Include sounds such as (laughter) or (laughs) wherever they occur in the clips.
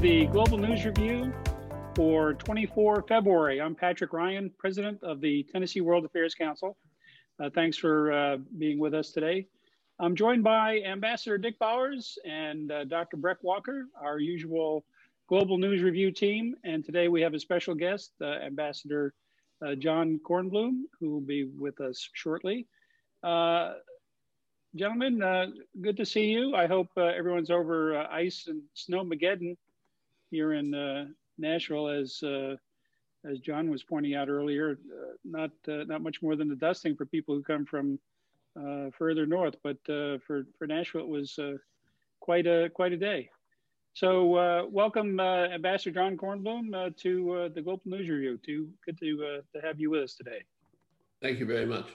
the Global News Review for 24 February. I'm Patrick Ryan, President of the Tennessee World Affairs Council. Uh, thanks for uh, being with us today. I'm joined by Ambassador Dick Bowers and uh, Dr. Breck Walker, our usual Global News Review team. And today we have a special guest, uh, Ambassador uh, John Kornblum, who will be with us shortly. Uh, gentlemen, good to see you. I hope everyone's over ice and snow Mageddon here in uh, Nashville, as uh, as John was pointing out earlier. Uh, not uh, not much more than a dusting for people who come from uh, further north, but uh, for for Nashville, it was quite a quite a day. So welcome, Ambassador John Kornblum, to the Global News Review. To good to to have you with us today. Thank you very much.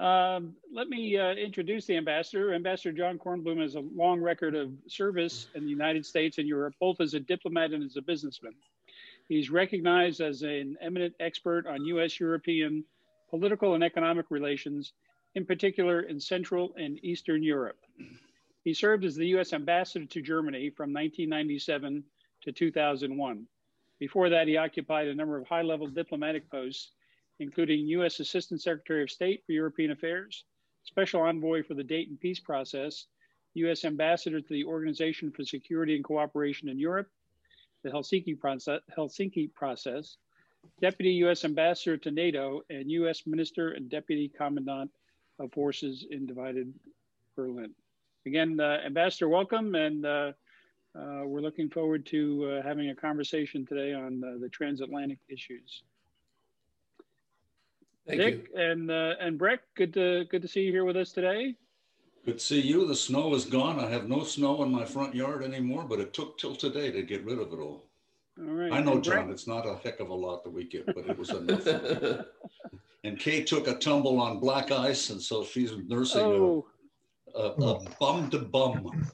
Um, let me uh, introduce the ambassador. Ambassador John Kornblum has a long record of service in the United States and Europe, both as a diplomat and as a businessman. He's recognized as an eminent expert on U.S. European political and economic relations, in particular in Central and Eastern Europe. He served as the U.S. ambassador to Germany from 1997 to 2001. Before that, he occupied a number of high level diplomatic posts including U.S. Assistant Secretary of State for European Affairs, Special Envoy for the Dayton Peace Process, U.S. Ambassador to the Organization for Security and Cooperation in Europe, the Helsinki process, Helsinki process Deputy U.S. Ambassador to NATO, and U.S. Minister and Deputy Commandant of Forces in Divided Berlin. Again, uh, Ambassador, welcome, and uh, uh, we're looking forward to uh, having a conversation today on uh, the transatlantic issues. Thank Dick you. and uh, and Breck, good to good to see you here with us today. Good to see you. The snow is gone. I have no snow in my front yard anymore, but it took till today to get rid of it all. All right. I know, And Breck- John, it's not a heck of a lot that we get, but it was enough. (laughs) and Kay took a tumble on black ice, and so she's nursing Oh. a, a, a bum to bum.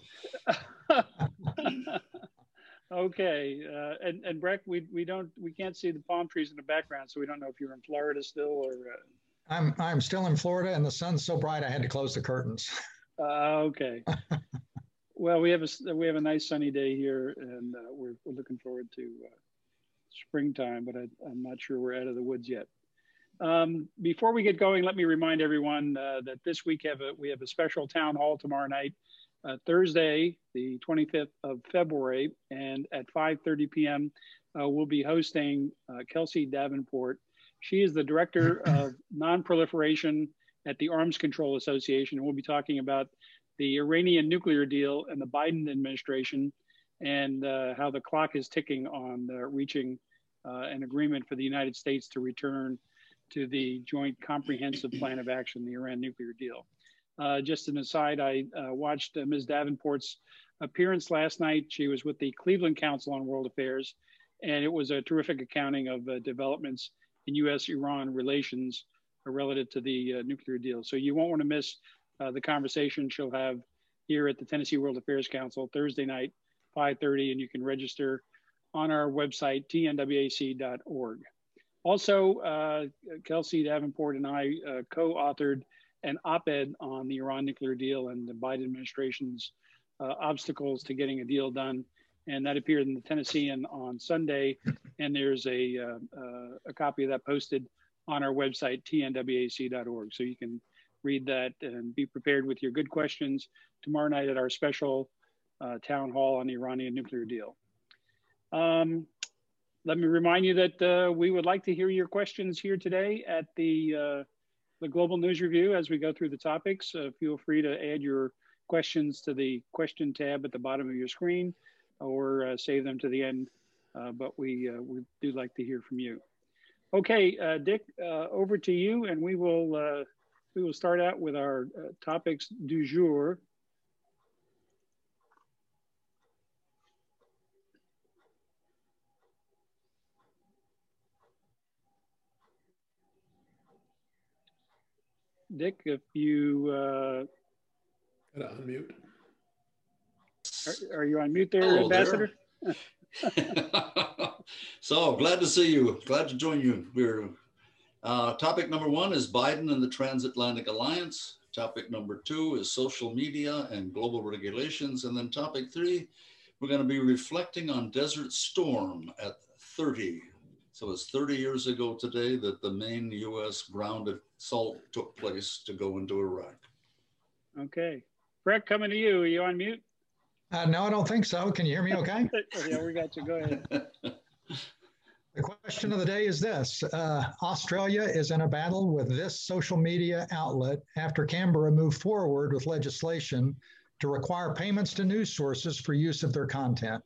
(laughs) okay. Uh, and and Breck, we we don't we can't see the palm trees in the background, so we don't know if you're in Florida still or. Uh, I'm I'm still in Florida, and the sun's so bright I had to close the curtains. (laughs) Uh, okay. well, we have a we have a nice sunny day here, and uh, we're we're looking forward to uh, springtime. But I, I'm not sure we're out of the woods yet. Um, before we get going, let me remind everyone uh, that this week have a, we have a special town hall tomorrow night, uh, Thursday, the 25th of February, and at 5:30 p.m. Uh, we'll be hosting uh, Kelsey Davenport. She is the director (laughs) of non-proliferation at the Arms Control Association, and we'll be talking about the Iranian nuclear deal and the Biden administration, and uh, how the clock is ticking on uh, reaching uh, an agreement for the United States to return to the Joint Comprehensive Plan of Action, the Iran nuclear deal. Uh, just an aside, I uh, watched uh, Ms. Davenport's appearance last night. She was with the Cleveland Council on World Affairs, and it was a terrific accounting of uh, developments in U.S. Iran relations relative to the nuclear deal. So you won't want to miss the conversation she'll have here at the Tennessee World Affairs Council Thursday night, 5:30, and you can register on our website tnwac.org. Also, uh, Kelsey Davenport and I uh, co-authored an op-ed on the Iran nuclear deal and the Biden administration's uh, obstacles to getting a deal done, and that appeared in the Tennessean on Sunday. (laughs) And there's a uh, uh, a copy of that posted on our website tnwac.org, so you can read that and be prepared with your good questions tomorrow night at our special uh, town hall on the Iranian nuclear deal. Um, let me remind you that uh, we would like to hear your questions here today at the uh, the Global News Review as we go through the topics. Uh, feel free to add your questions to the question tab at the bottom of your screen or uh, save them to the end. Uh, but we uh, we do like to hear from you. Okay, uh, Dick, over to you, and we will we will start out with our topics du jour. Dick, if you uh, Gotta unmute. are, are you on mute there, Hello there. Ambassador? (laughs) so glad to see you. Glad to join you. We're uh, topic number one is Biden and the Transatlantic Alliance. Topic number two is social media and global regulations, and then topic three, We're going to be reflecting on Desert Storm at 30. So it's 30 years ago today that the main U.S. ground assault took place to go into Iraq. Okay. Breck, coming to you. Are you on mute? Uh, no, I don't think so. Can you hear me okay? (laughs) yeah, we got you. Go ahead. (laughs) The question of the day is this uh, Australia is in a battle with this social media outlet after Canberra moved forward with legislation to require payments to news sources for use of their content.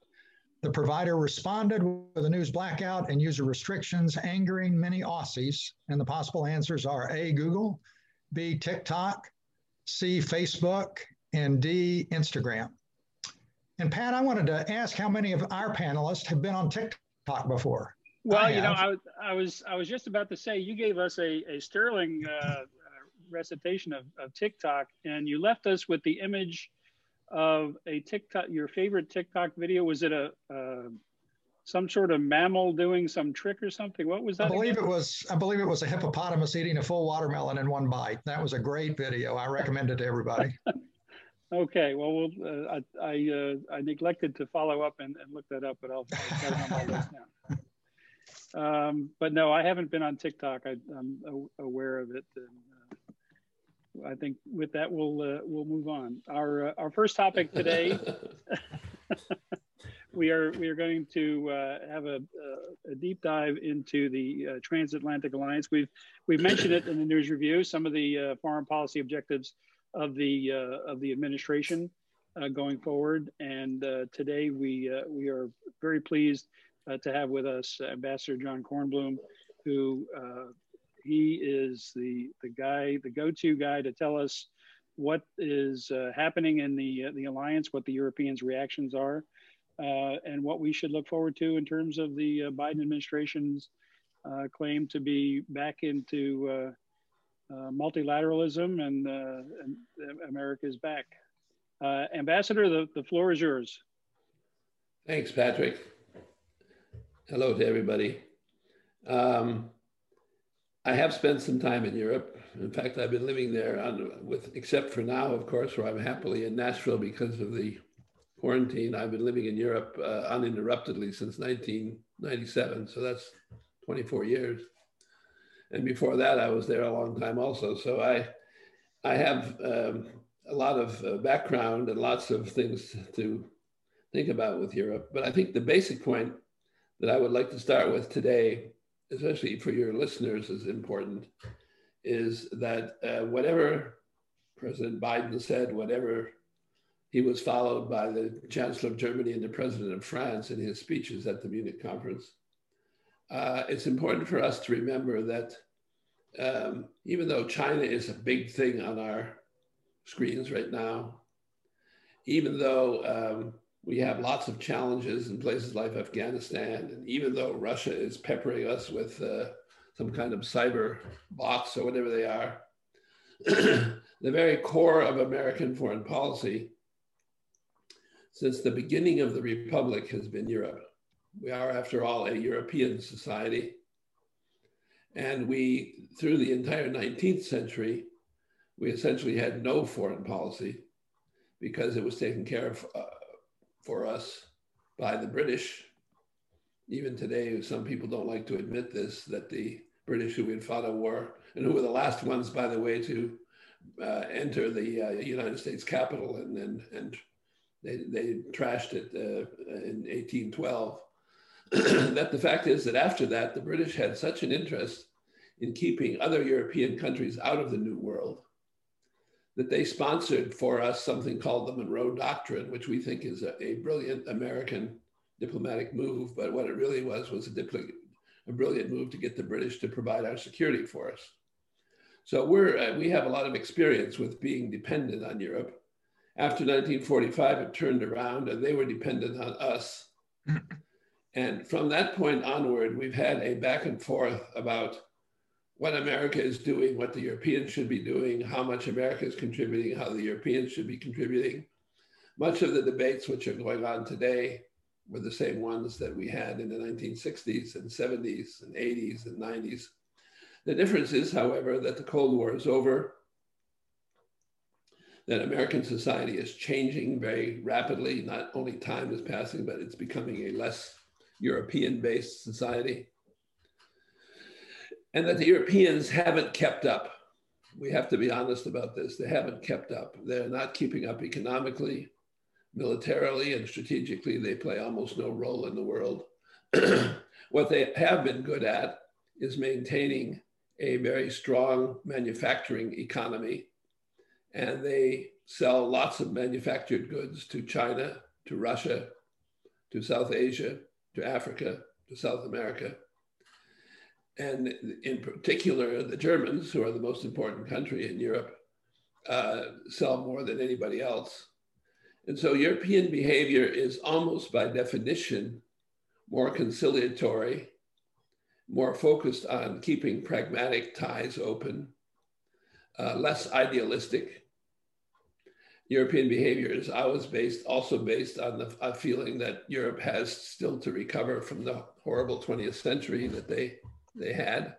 The provider responded with a news blackout and user restrictions, angering many Aussies. And the possible answers are A, Google, B, TikTok, C, Facebook, and D, Instagram. And Pat, I wanted to ask how many of our panelists have been on TikTok before? Well, you know, I, I, was I was just about to say you gave us a, a sterling uh, recitation of, of TikTok, and you left us with the image of a TikTok. Your favorite TikTok video was it a uh, some sort of mammal doing some trick or something? What was that? I believe again? it was. I believe it was a hippopotamus eating a full watermelon in one bite. That was a great video. I recommend it to everybody. (laughs) okay, well, we'll uh, I I, uh, I, neglected to follow up and, and, look that up, but I'll, I'll get it on my list now. (laughs) Um, but no, I haven't been on TikTok. I, am aware of it. And, uh, I think with that, we'll uh, we'll move on. Our uh, our first topic today, (laughs) we are we are going to uh, have a, a, deep dive into the uh, transatlantic alliance. We've we've mentioned it in the news review. Some of the uh, foreign policy objectives of the of the administration going forward. And today we we are very pleased uh, to have with us Ambassador John Kornblum, who uh, he is the the guy, the go-to guy to tell us what is uh, happening in the the alliance, what the Europeans' reactions are, uh, and what we should look forward to in terms of the uh, Biden administration's uh, claim to be back into multilateralism and, and America's back. Ambassador, the, the floor is yours. Thanks, Patrick. Hello to everybody. Um, I have spent some time in Europe. In fact, I've been living there on, with, except for now, of course, where I'm happily in Nashville because of the quarantine. I've been living in Europe uh, uninterruptedly since 1997. So that's 24 years. And before that, I was there a long time also. So I, I have um, a lot of uh, background and lots of things to think about with Europe. But I think the basic point that I would like to start with today, especially for your listeners, is important, is that uh, whatever President Biden said, whatever he was followed by the Chancellor of Germany and the President of France in his speeches at the Munich conference. Uh, it's important for us to remember that um, even though China is a big thing on our screens right now, even though um, we have lots of challenges in places like Afghanistan. And even though Russia is peppering us with uh, some kind of cyber bots or whatever they are, (clears throat) the very core of American foreign policy since the beginning of the Republic has been Europe. We are, after all, a European society. And we, through the entire 19th century, we essentially had no foreign policy because it was taken care of uh, for us by the British. Even today, some people don't like to admit this, that the British who had fought a war, and who were the last ones, by the way, to uh, enter the uh, United States Capitol, and, and, and they, they trashed it uh, in 1812. (clears throat) that the fact is that after that, the British had such an interest in keeping other European countries out of the New World that they sponsored for us something called the Monroe Doctrine, which we think is a, a brilliant American diplomatic move. But what it really was was a, dipl- a brilliant move to get the British to provide our security for us. So we're, uh, we have a lot of experience with being dependent on Europe. After 1945, it turned around and they were dependent on us. (laughs) and from that point onward, we've had a back and forth about what America is doing, what the Europeans should be doing, how much America is contributing, how the Europeans should be contributing. Much of the debates which are going on today were the same ones that we had in the 1960s and 70s and 80s and 90s. The difference is, however, that the Cold War is over, that American society is changing very rapidly. Not only time is passing, but it's becoming a less European based society. And that the Europeans haven't kept up. We have to be honest about this. They haven't kept up. They're not keeping up economically, militarily, and strategically. They play almost no role in the world. (clears throat) what they have been good at is maintaining a very strong manufacturing economy. And they sell lots of manufactured goods to China, to Russia, to South Asia, to Africa, to South America. And in particular, the Germans, who are the most important country in Europe, uh, sell more than anybody else. And so European behavior is almost by definition more conciliatory more focused on keeping pragmatic ties open, uh, less idealistic. European behavior is always based, also based on the feeling that Europe has still to recover from the horrible 20th century that they, they had.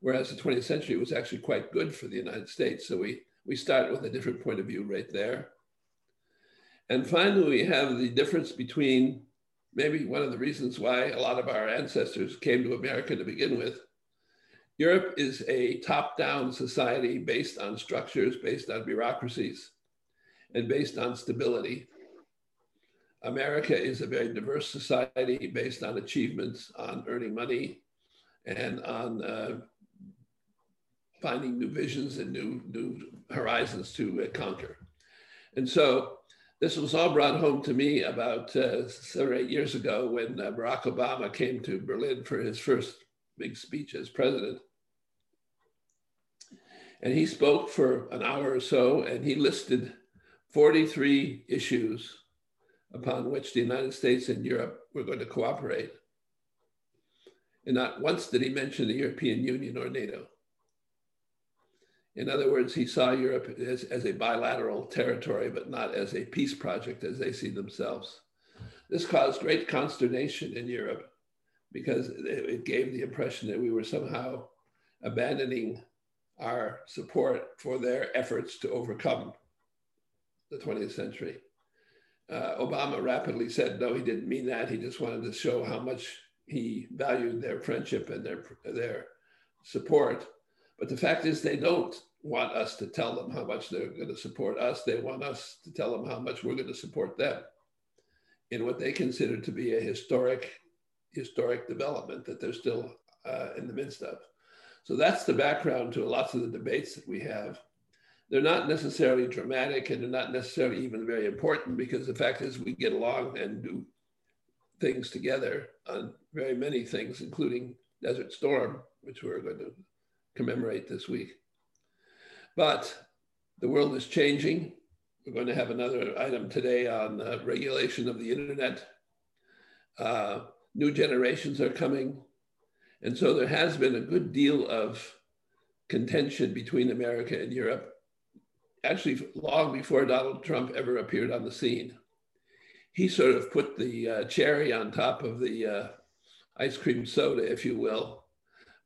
Whereas the 20th century was actually quite good for the United States. So we, we start with a different point of view right there. And finally, we have the difference between maybe one of the reasons why a lot of our ancestors came to America to begin with. Europe is a top down society based on structures, based on bureaucracies, and based on stability. America is a very diverse society based on achievements, on earning money, and on uh, finding new visions and new, new horizons to uh, conquer. And so this was all brought home to me about uh, seven or eight years ago when uh, Barack Obama came to Berlin for his first big speech as president. And he spoke for an hour or so and he listed 43 issues upon which the United States and Europe were going to cooperate. And not once did he mention the European Union or NATO. In other words, he saw Europe as, as a bilateral territory, but not as a peace project as they see themselves. This caused great consternation in Europe because it gave the impression that we were somehow abandoning our support for their efforts to overcome the 20th century. Uh, Obama rapidly said, no, he didn't mean that. He just wanted to show how much he valued their friendship and their, their support. But the fact is, they don't want us to tell them how much they're going to support us. They want us to tell them how much we're going to support them in what they consider to be a historic, historic development that they're still uh, in the midst of. So that's the background to lots of the debates that we have. They're not necessarily dramatic and they're not necessarily even very important because the fact is we get along and do things together on very many things, including Desert Storm, which we're going to commemorate this week. But the world is changing. We're going to have another item today on uh, regulation of the internet. Uh, new generations are coming. And so there has been a good deal of contention between America and Europe, actually long before Donald Trump ever appeared on the scene. He sort of put the uh, cherry on top of the uh, ice cream soda, if you will,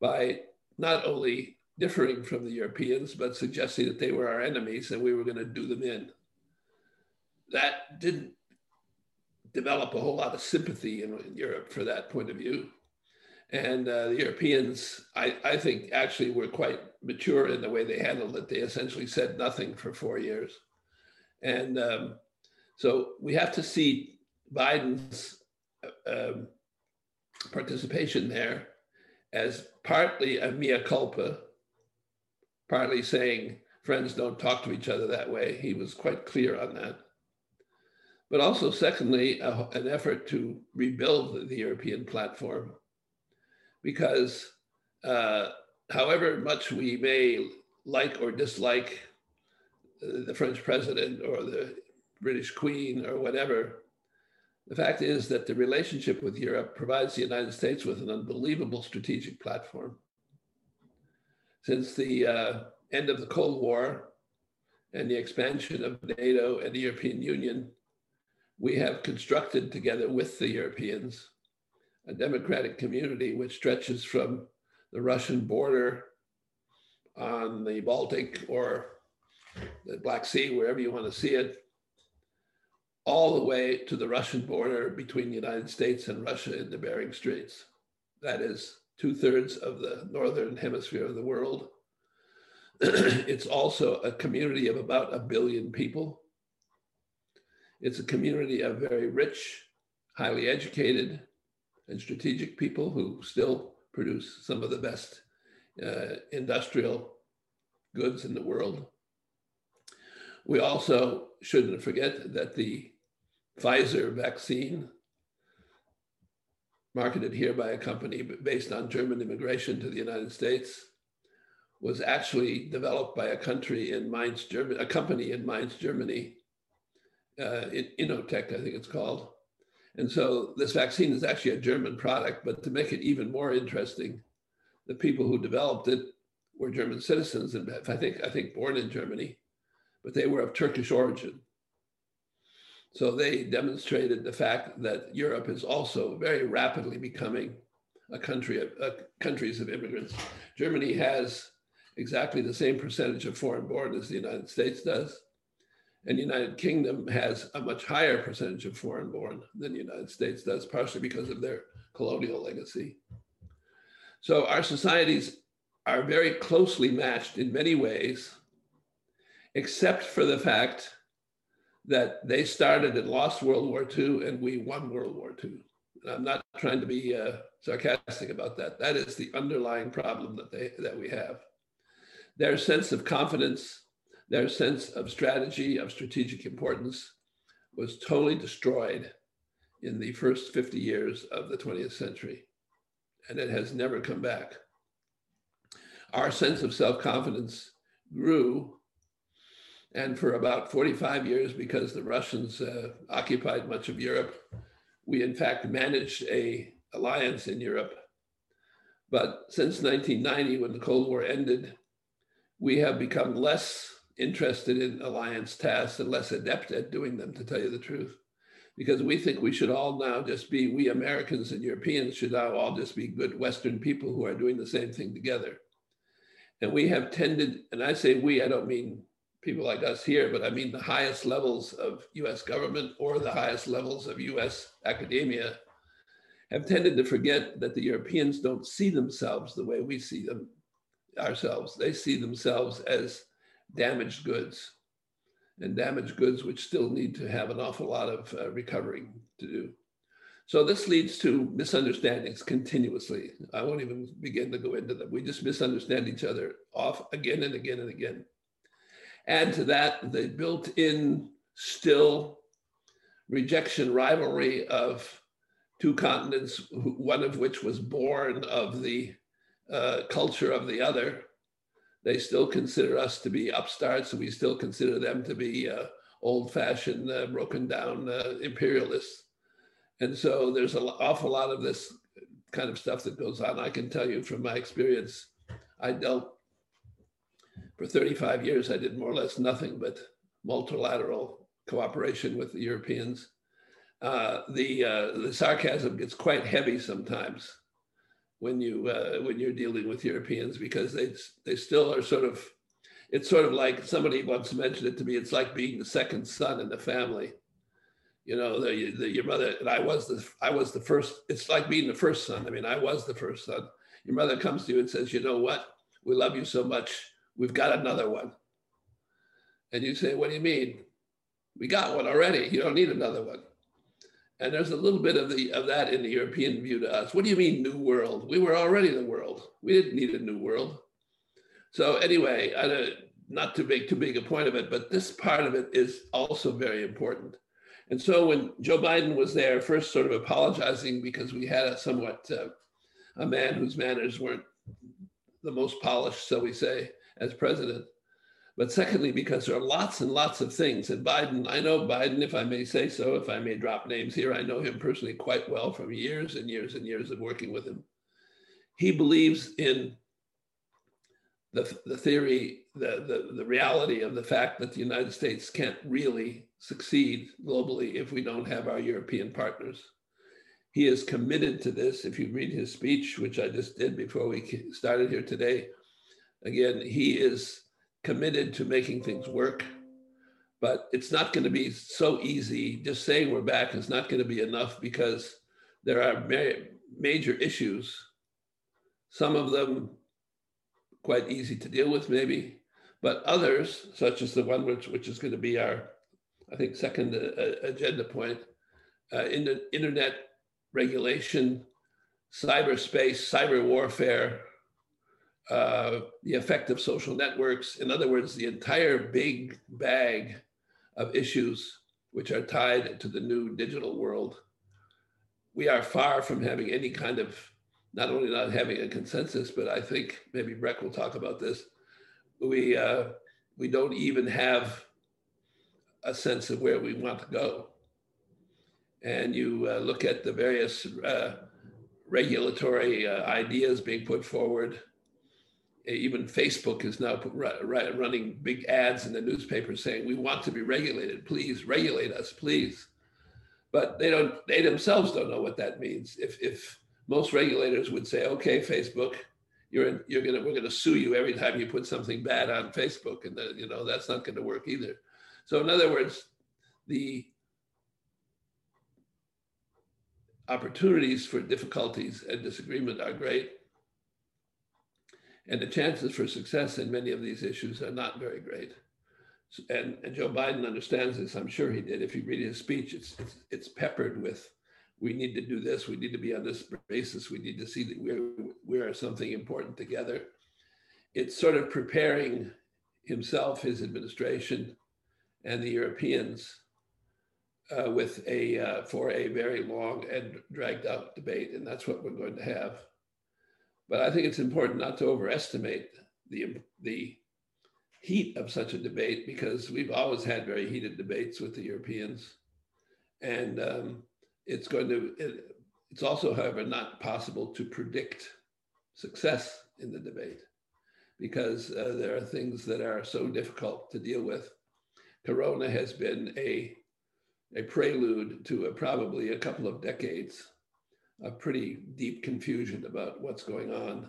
by not only differing from the Europeans, but suggesting that they were our enemies and we were going to do them in. That didn't develop a whole lot of sympathy in, in Europe for that point of view. And uh, the Europeans, I, I think, actually were quite mature in the way they handled it. They essentially said nothing for four years. And um, so we have to see Biden's uh, um, participation there as partly a mea culpa, partly saying friends don't talk to each other that way. He was quite clear on that. But also, secondly, a, an effort to rebuild the European platform. Because uh, however much we may like or dislike the French president or the British Queen or whatever, the fact is that the relationship with Europe provides the United States with an unbelievable strategic platform. Since the uh, end of the Cold War and the expansion of NATO and the European Union, we have constructed together with the Europeans a democratic community which stretches from the Russian border on the Baltic or the Black Sea, wherever you want to see it, all the way to the Russian border between the United States and Russia in the Bering Straits. That is two thirds of the northern hemisphere of the world. (clears throat) it's also a community of about a billion people. It's a community of very rich, highly educated, and strategic people who still produce some of the best uh, industrial goods in the world. We also shouldn't forget that the Pfizer vaccine, marketed here by a company based on German immigration to the United States, was actually developed by a country in Mainz, Germany, a company in Mainz, Germany, uh, in I think it's called. And so this vaccine is actually a German product, but to make it even more interesting, the people who developed it were German citizens, and I think I think born in Germany, but they were of Turkish origin. So they demonstrated the fact that Europe is also very rapidly becoming a country of uh, countries of immigrants. Germany has exactly the same percentage of foreign born as the United States does. And the United Kingdom has a much higher percentage of foreign born than the United States does, partially because of their colonial legacy. So our societies are very closely matched in many ways, except for the fact that they started and lost World War II and we won World War II. And I'm not trying to be uh, sarcastic about that. That is the underlying problem that they that we have. Their sense of confidence, their sense of strategy, of strategic importance, was totally destroyed in the first 50 years of the 20th century, and it has never come back. Our sense of self confidence grew and for about 45 years, because the Russians uh, occupied much of Europe, we in fact managed a alliance in Europe. But since 1990, when the Cold War ended, we have become less interested in alliance tasks and less adept at doing them, to tell you the truth. Because we think we should all now just be, we Americans and Europeans should now all just be good Western people who are doing the same thing together. And we have tended, and I say we, I don't mean people like us here, but I mean the highest levels of US government or the highest levels of US academia have tended to forget that the Europeans don't see themselves the way we see them ourselves. They see themselves as damaged goods and damaged goods which still need to have an awful lot of uh, recovering to do. So this leads to misunderstandings continuously. I won't even begin to go into them. We just misunderstand each other off again and again and again. Add to that the built in still rejection rivalry of two continents, one of which was born of the uh, culture of the other. They still consider us to be upstarts, and we still consider them to be uh, old fashioned, uh, broken down uh, imperialists. And so there's an awful lot of this kind of stuff that goes on. I can tell you from my experience, I dealt for 35 years, I did more or less nothing but multilateral cooperation with the Europeans. Uh, the uh, the sarcasm gets quite heavy sometimes when you uh, when you're dealing with Europeans because they they still are sort of it's sort of like somebody once mentioned it to me. It's like being the second son in the family. You know, the, the, your mother and I was the I was the first. It's like being the first son. I mean, I was the first son. Your mother comes to you and says, "You know what? We love you so much We've got another one. And you say, What do you mean? We got one already. You don't need another one. And there's a little bit of the of that in the European view to us. What do you mean new world? We were already the world. We didn't need a new world. So anyway, I, not to make too big a point of it, but this part of it is also very important. And so when Joe Biden was there, first sort of apologizing because we had a somewhat uh, a man whose manners weren't the most polished, so we say, as president. But secondly, because there are lots and lots of things. And Biden, I know Biden, if I may say so, if I may drop names here, I know him personally quite well from years and years and years of working with him. He believes in the, the theory, the, the, the reality of the fact that the United States can't really succeed globally if we don't have our European partners. He is committed to this. If you read his speech, which I just did before we started here today, Again, he is committed to making things work. But it's not going to be so easy. Just saying we're back is not going to be enough because there are ma- major issues, some of them quite easy to deal with, maybe, but others, such as the one which, which is going to be our, I think, second uh, agenda point, uh, in the internet regulation, cyberspace, cyber warfare, uh, the effect of social networks. In other words, the entire big bag of issues which are tied to the new digital world. We are far from having any kind of, not only not having a consensus, but I think maybe Breck will talk about this. We, uh, we don't even have a sense of where we want to go. And you uh, look at the various uh, regulatory uh, ideas being put forward even Facebook is now running big ads in the newspaper saying we want to be regulated. Please regulate us, please. But they don't. They themselves don't know what that means. If if most regulators would say, okay, Facebook, you're in, you're gonna we're gonna sue you every time you put something bad on Facebook, and the, you know that's not going to work either. So in other words, the opportunities for difficulties and disagreement are great and the chances for success in many of these issues are not very great. And, and Joe Biden understands this. I'm sure he did. If you read his speech, it's, it's, it's peppered with, we need to do this. We need to be on this basis. We need to see that we're, we're something important together. It's sort of preparing himself, his administration, and the Europeans uh, with a uh, for a very long and dragged out debate, and that's what we're going to have. But I think it's important not to overestimate the, the heat of such a debate because we've always had very heated debates with the Europeans. And um, it's going to, it, it's also, however, not possible to predict success in the debate because uh, there are things that are so difficult to deal with. Corona has been a, a prelude to a, probably a couple of decades a pretty deep confusion about what's going on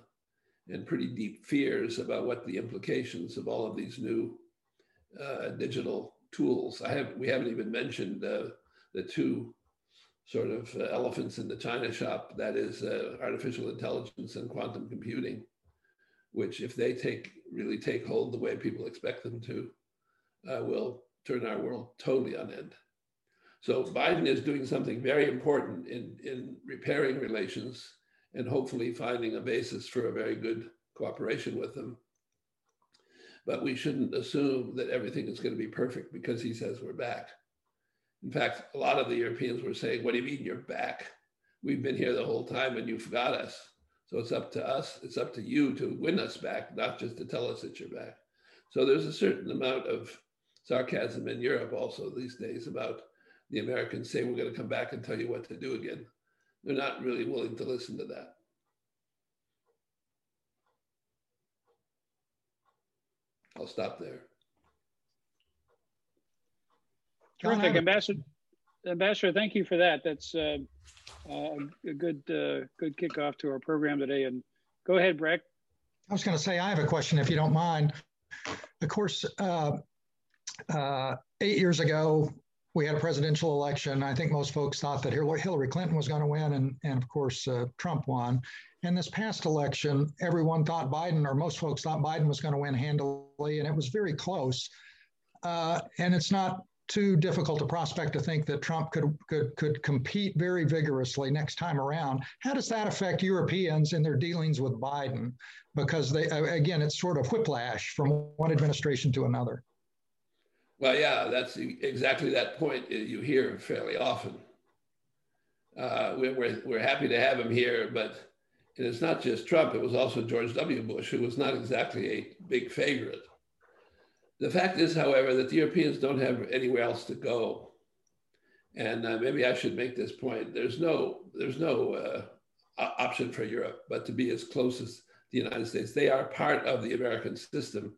and pretty deep fears about what the implications of all of these new uh, digital tools. I have we haven't even mentioned uh, the two sort of uh, elephants in the china shop that is uh, artificial intelligence and quantum computing, which if they take really take hold the way people expect them to, uh, will turn our world totally on end. So Biden is doing something very important in, in repairing relations and hopefully finding a basis for a very good cooperation with them. But we shouldn't assume that everything is going to be perfect because he says we're back. In fact, a lot of the Europeans were saying, What do you mean you're back? We've been here the whole time and you forgot us. So it's up to us, it's up to you to win us back, not just to tell us that you're back. So there's a certain amount of sarcasm in Europe also these days about the Americans say, we're going to come back and tell you what to do again. They're not really willing to listen to that. I'll stop there. Terrific, Ambassador. Ambassador, thank you for that. That's uh, uh, a good uh, good kickoff to our program today. And go ahead, Breck. I was going to say I have a question, if you don't mind. Of course, uh, uh, eight years ago, we had a presidential election. I think most folks thought that Hillary Clinton was going to win, and, and of course, uh, Trump won. And this past election, everyone thought Biden, or most folks thought Biden was going to win handily, and it was very close. Uh, and it's not too difficult a prospect to think that Trump could, could could compete very vigorously next time around. How does that affect Europeans in their dealings with Biden? Because they again, it's sort of whiplash from one administration to another. Well, yeah, that's exactly that point you hear fairly often. Uh, we're, we're happy to have him here, but it's not just Trump, it was also George W. Bush, who was not exactly a big favorite. The fact is, however, that the Europeans don't have anywhere else to go. And uh, maybe I should make this point. There's no, there's no uh, option for Europe but to be as close as the United States. They are part of the American system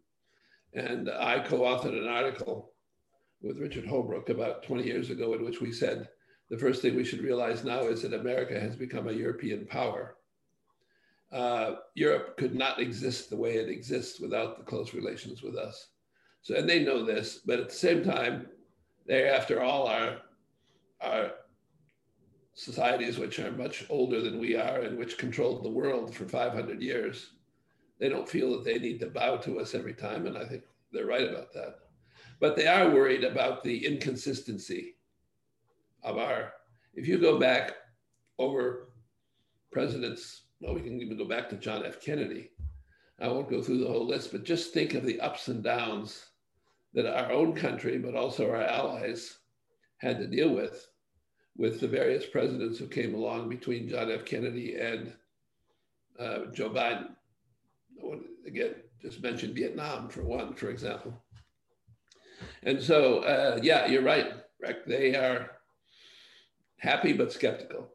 and I co authored an article with Richard Holbrooke about 20 years ago in which we said the first thing we should realize now is that America has become a European power. uh, Europe could not exist the way it exists without the close relations with us. So, and they know this, but at the same time, they, after all, our, our societies, which are much older than we are and which controlled the world for 500 years, they don't feel that they need to bow to us every time. And I think they're right about that. But they are worried about the inconsistency of our, if you go back over presidents, well, we can even go back to John F. Kennedy. I won't go through the whole list, but just think of the ups and downs that our own country, but also our allies, had to deal with, with the various presidents who came along between John F. Kennedy and uh, Joe Biden. Again, just mention Vietnam for one, for example. And so, uh, yeah, you're right, Rick. They are happy but skeptical.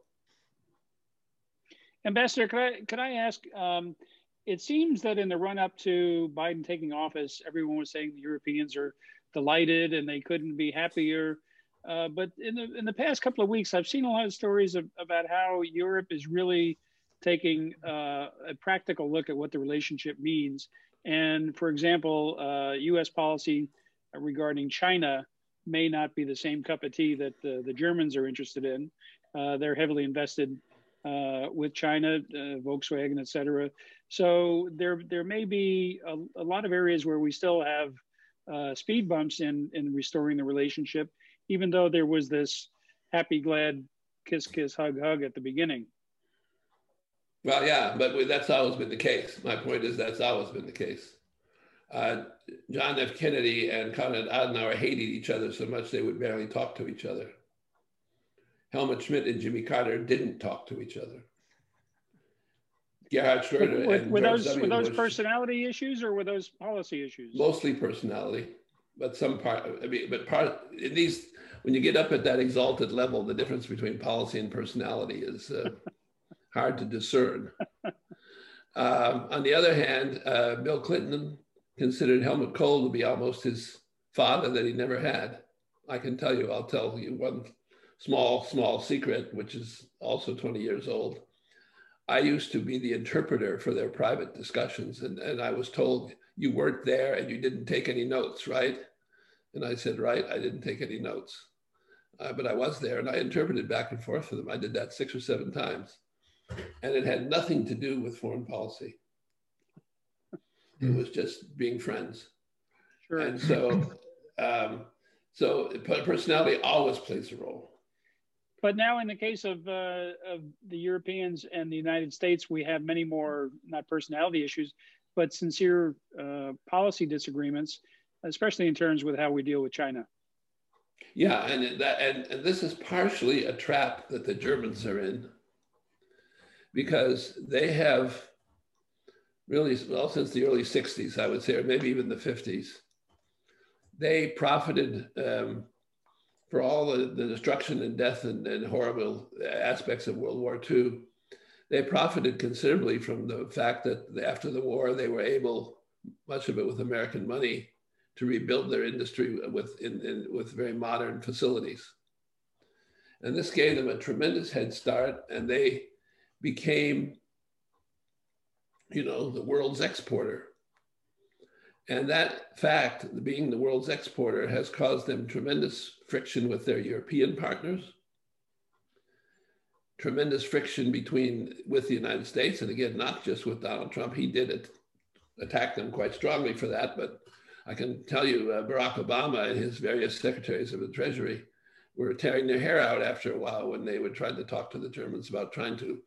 Ambassador, could I could I ask? Um, it seems that in the run up to Biden taking office, everyone was saying the Europeans are delighted and they couldn't be happier. Uh, but in the in the past couple of weeks, I've seen a lot of stories of, about how Europe is really taking uh, a practical look at what the relationship means. And for example, uh, U.S. policy regarding China may not be the same cup of tea that the, the Germans are interested in. Uh, they're heavily invested uh, with China, uh, Volkswagen, et cetera. So there, there may be a, a lot of areas where we still have uh, speed bumps in, in restoring the relationship, even though there was this happy, glad, kiss, kiss, hug, hug at the beginning. Well, yeah, but that's always been the case. My point is that's always been the case. Uh, John F. Kennedy and Konrad Adenauer hated each other so much they would barely talk to each other. Helmut Schmidt and Jimmy Carter didn't talk to each other. Gerhard Schroeder were, were those w. were those Bush, personality issues or were those policy issues? Mostly personality, but some part. I mean, but part in these when you get up at that exalted level, the difference between policy and personality is uh, hard to discern. (laughs) Um, on the other hand, uh, Bill Clinton considered Helmut Kohl to be almost his father that he never had. I can tell you, I'll tell you one small, small secret, which is also 20 years old. I used to be the interpreter for their private discussions, and, and I was told, You weren't there and you didn't take any notes, right? And I said, Right, I didn't take any notes. Uh, but I was there and I interpreted back and forth for them. I did that six or seven times. And it had nothing to do with foreign policy. It was just being friends. Sure. And so, um, so personality always plays a role. But now, in the case of, uh, of the Europeans and the United States, we have many more not personality issues, but sincere uh, policy disagreements, especially in terms with how we deal with China. Yeah, and that and, and this is partially a trap that the Germans are in because they have really, well, since the early 60s, I would say, or maybe even the 50s, they profited um, for all the, the, destruction and death and, and, horrible aspects of World War II. They profited considerably from the fact that after the war, they were able, much of it with American money, to rebuild their industry with, in, in, with very modern facilities. And this gave them a tremendous head start, and they became you know, the world's exporter. And that fact, being the world's exporter, has caused them tremendous friction with their European partners, tremendous friction between with the United States, and again, not just with Donald Trump. He did it, attack them quite strongly for that. But I can tell you, uh, Barack Obama and his various secretaries of the Treasury were tearing their hair out after a while when they would try to talk to the Germans about trying to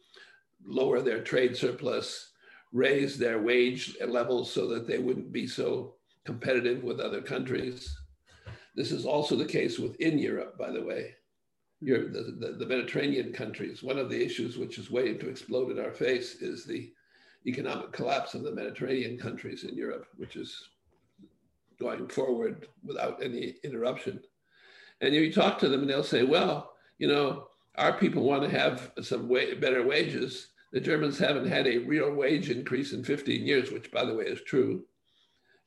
lower their trade surplus raise their wage levels so that they wouldn't be so competitive with other countries. This is also the case within Europe, by the way. Europe, the, the, the, Mediterranean countries, one of the issues which is waiting to explode in our face is the economic collapse of the Mediterranean countries in Europe, which is going forward without any interruption. And you talk to them and they'll say, well, you know, our people want to have some way, better wages the Germans haven't had a real wage increase in 15 years, which, by the way, is true.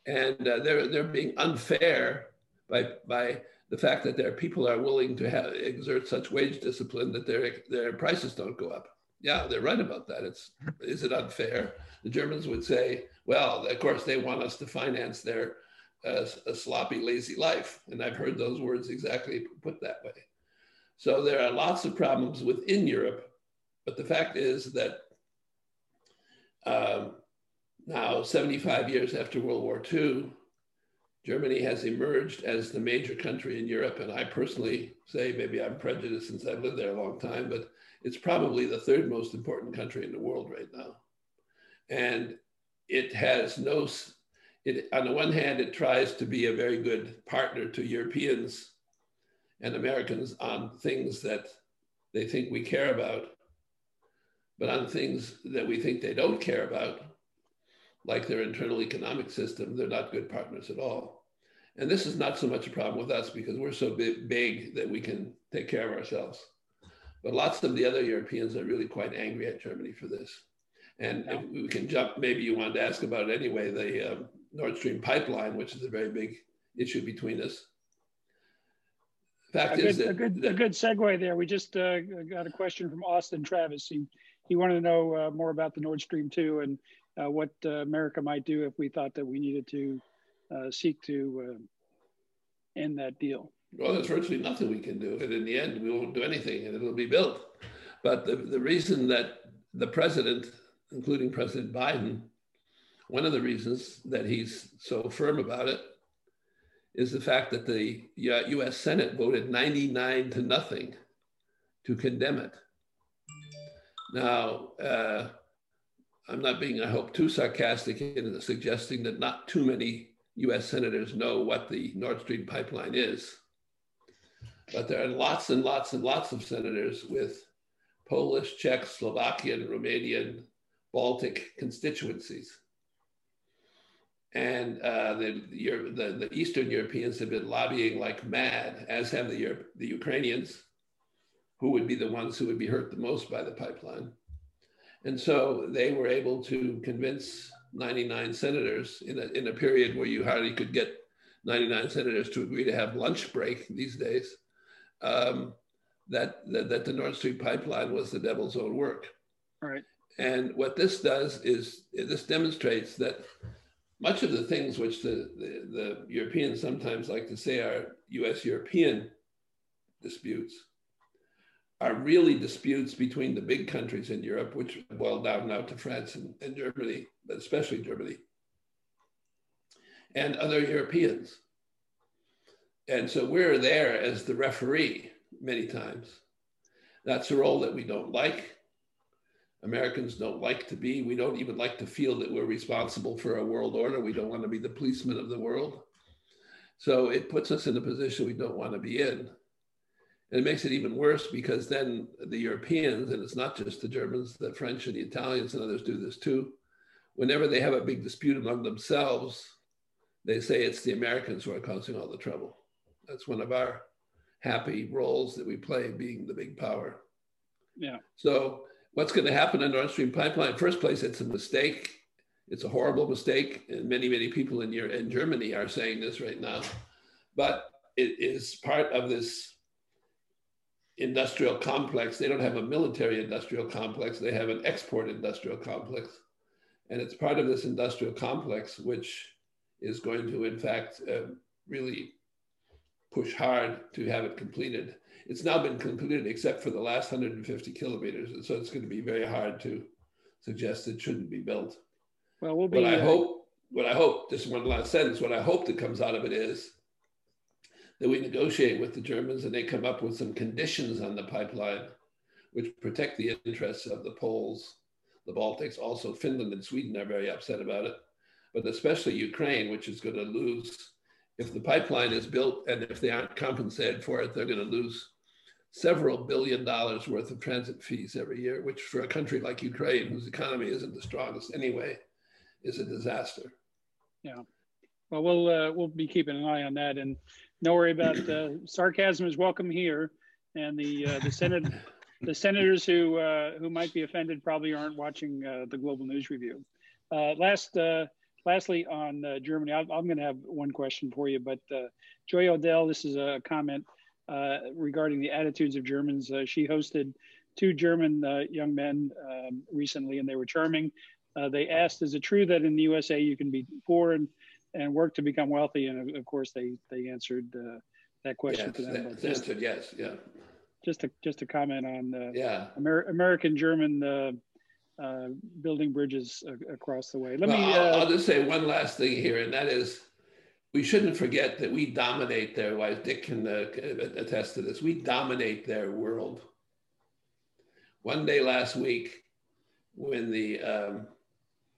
And uh, they're, they're being unfair by, by the fact that their people are willing to have, exert such wage discipline that their, their prices don't go up. Yeah, they're right about that. It's is it unfair? The Germans would say, well, of course they want us to finance their uh, a sloppy, lazy life, and I've heard those words exactly put that way. So there are lots of problems within Europe, but the fact is that um, now, 75 years after World War II, Germany has emerged as the major country in Europe. And I personally say, maybe I'm prejudiced since I've lived there a long time, but it's probably the third most important country in the world right now. And it has no, it, on the one hand, it tries to be a very good partner to Europeans and Americans on things that they think we care about. But on things that we think they don't care about, like their internal economic system, they're not good partners at all. And this is not so much a problem with us because we're so big, big that we can take care of ourselves. But lots of the other Europeans are really quite angry at Germany for this. And if we can jump, maybe you wanted to ask about it anyway, the uh, Nord Stream pipeline, which is a very big issue between us. Fact a is good, that, a good, that, a good segue there. We just uh, got a question from Austin Travis. He, he wanted to know uh, more about the Nord Stream 2 and uh, what uh, America might do if we thought that we needed to seek to end that deal. Well, there's virtually nothing we can do. And in the end, we won't do anything and it'll be built. But the, the reason that the president, including President Biden, one of the reasons that he's so firm about it is the fact that the US Senate voted 99 to nothing to condemn it. Now, uh, I'm not being, I hope, too sarcastic in suggesting that not too many US senators know what the Nord Stream pipeline is. But there are lots and lots and lots of senators with Polish, Czech, Slovakian, Romanian, Baltic constituencies. And uh, the, the, the, Eastern Europeans have been lobbying like mad, as have the, the Ukrainians, who would be the ones who would be hurt the most by the pipeline. And so they were able to convince 99 senators in a, in a period where you hardly could get 99 senators to agree to have lunch break these days, um, that, that, that the Nord Stream pipeline was the devil's own work. Right. And what this does is this demonstrates that much of the things which the, the, the Europeans sometimes like to say are US European disputes are really disputes between the big countries in Europe, which boil down now to France and, and Germany, especially Germany, and other Europeans. And so we're there as the referee many times. That's a role that we don't like. Americans don't like to be. We don't even like to feel that we're responsible for a world order. We don't want to be the policeman of the world. So it puts us in a position we don't want to be in. And it makes it even worse because then the Europeans, and it's not just the Germans, the French and the Italians and others do this too. Whenever they have a big dispute among themselves, they say it's the Americans who are causing all the trouble. That's one of our happy roles that we play, being the big power. Yeah. So, what's going to happen on the Nord Stream pipeline? First place, it's a mistake. It's a horrible mistake, and many, many people in, in Germany are saying this right now. But it is part of this industrial complex. They don't have a military industrial complex, they have an export industrial complex. And it's part of this industrial complex which is going to, in fact, uh, really push hard to have it completed. It's now been completed except for the last 150 kilometers. And so it's going to be very hard to suggest it shouldn't be built. Well, we'll be. What I uh, hope, what I hope, just one last sentence, what I hope that comes out of it is that we negotiate with the Germans and they come up with some conditions on the pipeline which protect the interests of the Poles, the Baltics. Also, Finland and Sweden are very upset about it, but especially Ukraine, which is going to lose. If the pipeline is built and if they aren't compensated for it, they're going to lose several billion dollars worth of transit fees every year, which for a country like Ukraine, whose economy isn't the strongest anyway, is a disaster. Yeah. Well, we'll uh, we'll be keeping an eye on that, and no worry about uh, sarcasm is welcome here, and the uh, the senate the senators who uh, who might be offended probably aren't watching uh, the Global News Review. Uh, last uh, lastly on Germany, I, am going to have one question for you, but Joy Odell, this is a comment regarding the attitudes of Germans. she hosted two German young men um, recently, and they were charming. They asked, "Is it true that in the USA you can be poor and work to become wealthy?" And of course, they they answered uh, that question yes, them. That, answered yes, yeah. Just to just to comment on uh, yeah Amer- American German uh, uh, building bridges across the way. Let well, me. I'll, I'll just say one last thing here, and that is we shouldn't forget that we dominate their lives. Dick can uh, attest to this. We dominate their world. One day last week, when the um,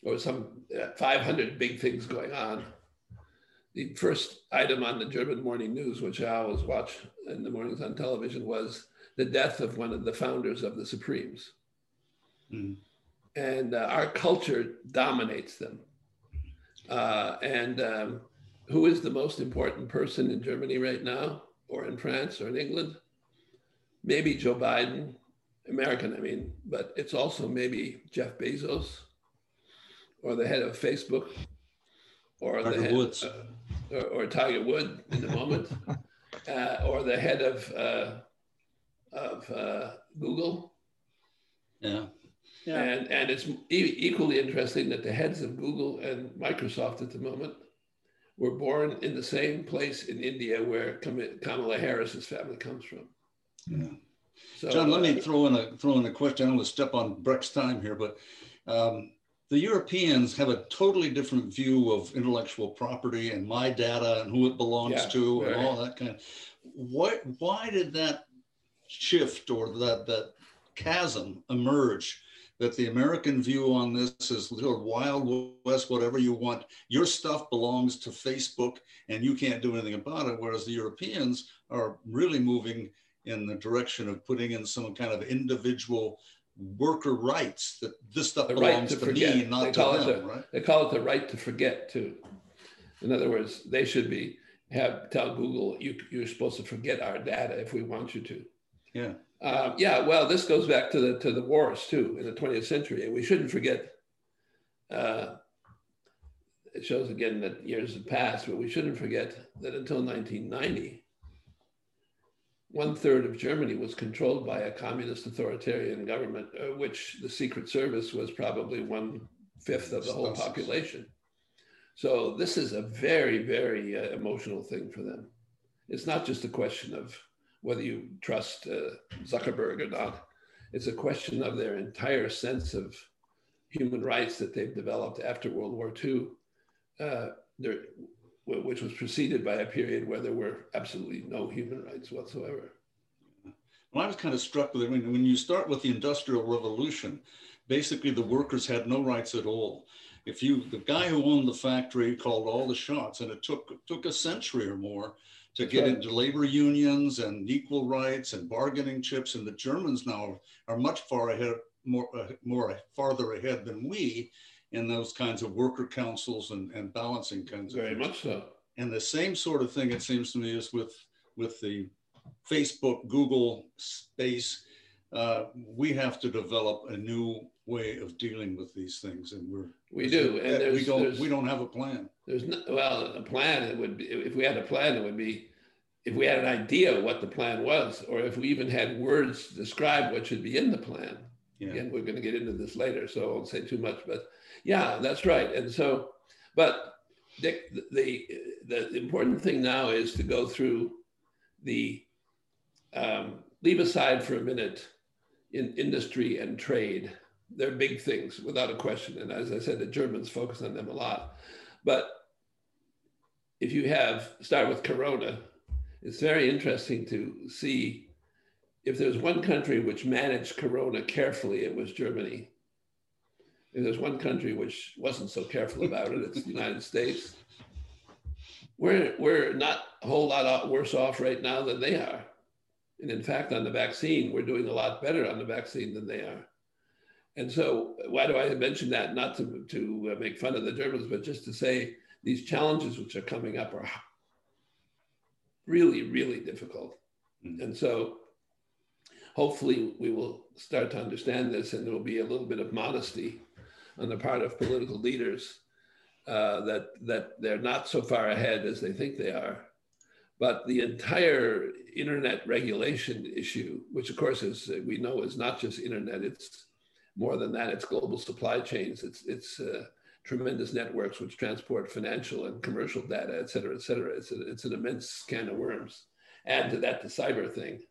there was some uh, 500 big things going on, the first item on the German morning news, which I always watch in the mornings on television, was the death of one of the founders of the Supremes. Mm. And uh, our culture dominates them. Uh, and um, who is the most important person in Germany right now, or in France, or in England? Maybe Joe Biden, American, I mean, but it's also maybe Jeff Bezos, or the head of Facebook, or Tiger the head, Woods, uh, or, or, Tiger Wood in the moment, (laughs) uh, or the head of uh, of uh, Google. Yeah. Yeah. And, and it's e- equally interesting that the heads of Google and Microsoft at the moment were born in the same place in India where Kamala Harris's family comes from. Yeah. So, John, let me uh, throw in a throw in a question. I'm going to step on Breck's time here, but um, the Europeans have a totally different view of intellectual property and my data and who it belongs yeah, to and all that kind of. What? Why did that shift or that that chasm emerge that the American view on this is sort of wild west, whatever you want. Your stuff belongs to Facebook and you can't do anything about it. Whereas the Europeans are really moving in the direction of putting in some kind of individual worker rights that this stuff the belongs right to, to forget. me, not they to them, the, right? They call it the right to forget too. In other words, they should be have tell Google you, you're supposed to forget our data if we want you to. Yeah. Uh, yeah, well, this goes back to the to the wars too in the 20th century, and we shouldn't forget. Uh, it shows again that years have passed, but we shouldn't forget that until 1990, one third of Germany was controlled by a communist authoritarian government, uh, which the Secret Service was probably one fifth of the whole population. So this is a very, very uh, emotional thing for them. It's not just a question of whether you trust uh, Zuckerberg or not. It's a question of their entire sense of human rights that they've developed after World War II, uh, which was preceded by a period where there were absolutely no human rights whatsoever. Well, I was kind of struck with it when, when you start with the Industrial Revolution, basically the workers had no rights at all. If you, the guy who owned the factory called all the shots, and it took took a century or more to get into labor unions and equal rights and bargaining chips. And the Germans now are much far ahead, more, uh, more farther ahead than we in those kinds of worker councils and, and balancing kinds Very of Very much so. And the same sort of thing, it seems to me, is with, with the Facebook, Google space. Uh, we have to develop a new way of dealing with these things, and we're we do, and we don't we don't have a plan. There's no, well, a plan. It would be if we had a plan. It would be if we had an idea what the plan was, or if we even had words to describe what should be in the plan. Yeah. Again, we're going to get into this later, so I won't say too much. But yeah, that's right. And so, but the the, the important thing now is to go through the um, leave aside for a minute in industry and trade they're big things without a question. And as I said, the Germans focus on them a lot. But if you have, start with Corona, it's very interesting to see if there's one country which managed Corona carefully, it was Germany. If there's one country which wasn't so careful about it, it's the United States. We're, we're not a whole lot worse off right now than they are. And in fact, on the vaccine, we're doing a lot better on the vaccine than they are. And so, why do I mention that? Not to, to uh, make fun of the Germans, but just to say these challenges which are coming up are really, really difficult. Mm-hmm. And so, hopefully, we will start to understand this, and there will be a little bit of modesty on the part of political leaders uh, that that they're not so far ahead as they think they are, But the entire internet regulation issue, which of course is we know is not just internet, it's more than that. It's global supply chains. It's it's uh, tremendous networks which transport financial and commercial data, et cetera, et cetera. It's, a, it's an immense can of worms. Add to that the cyber thing.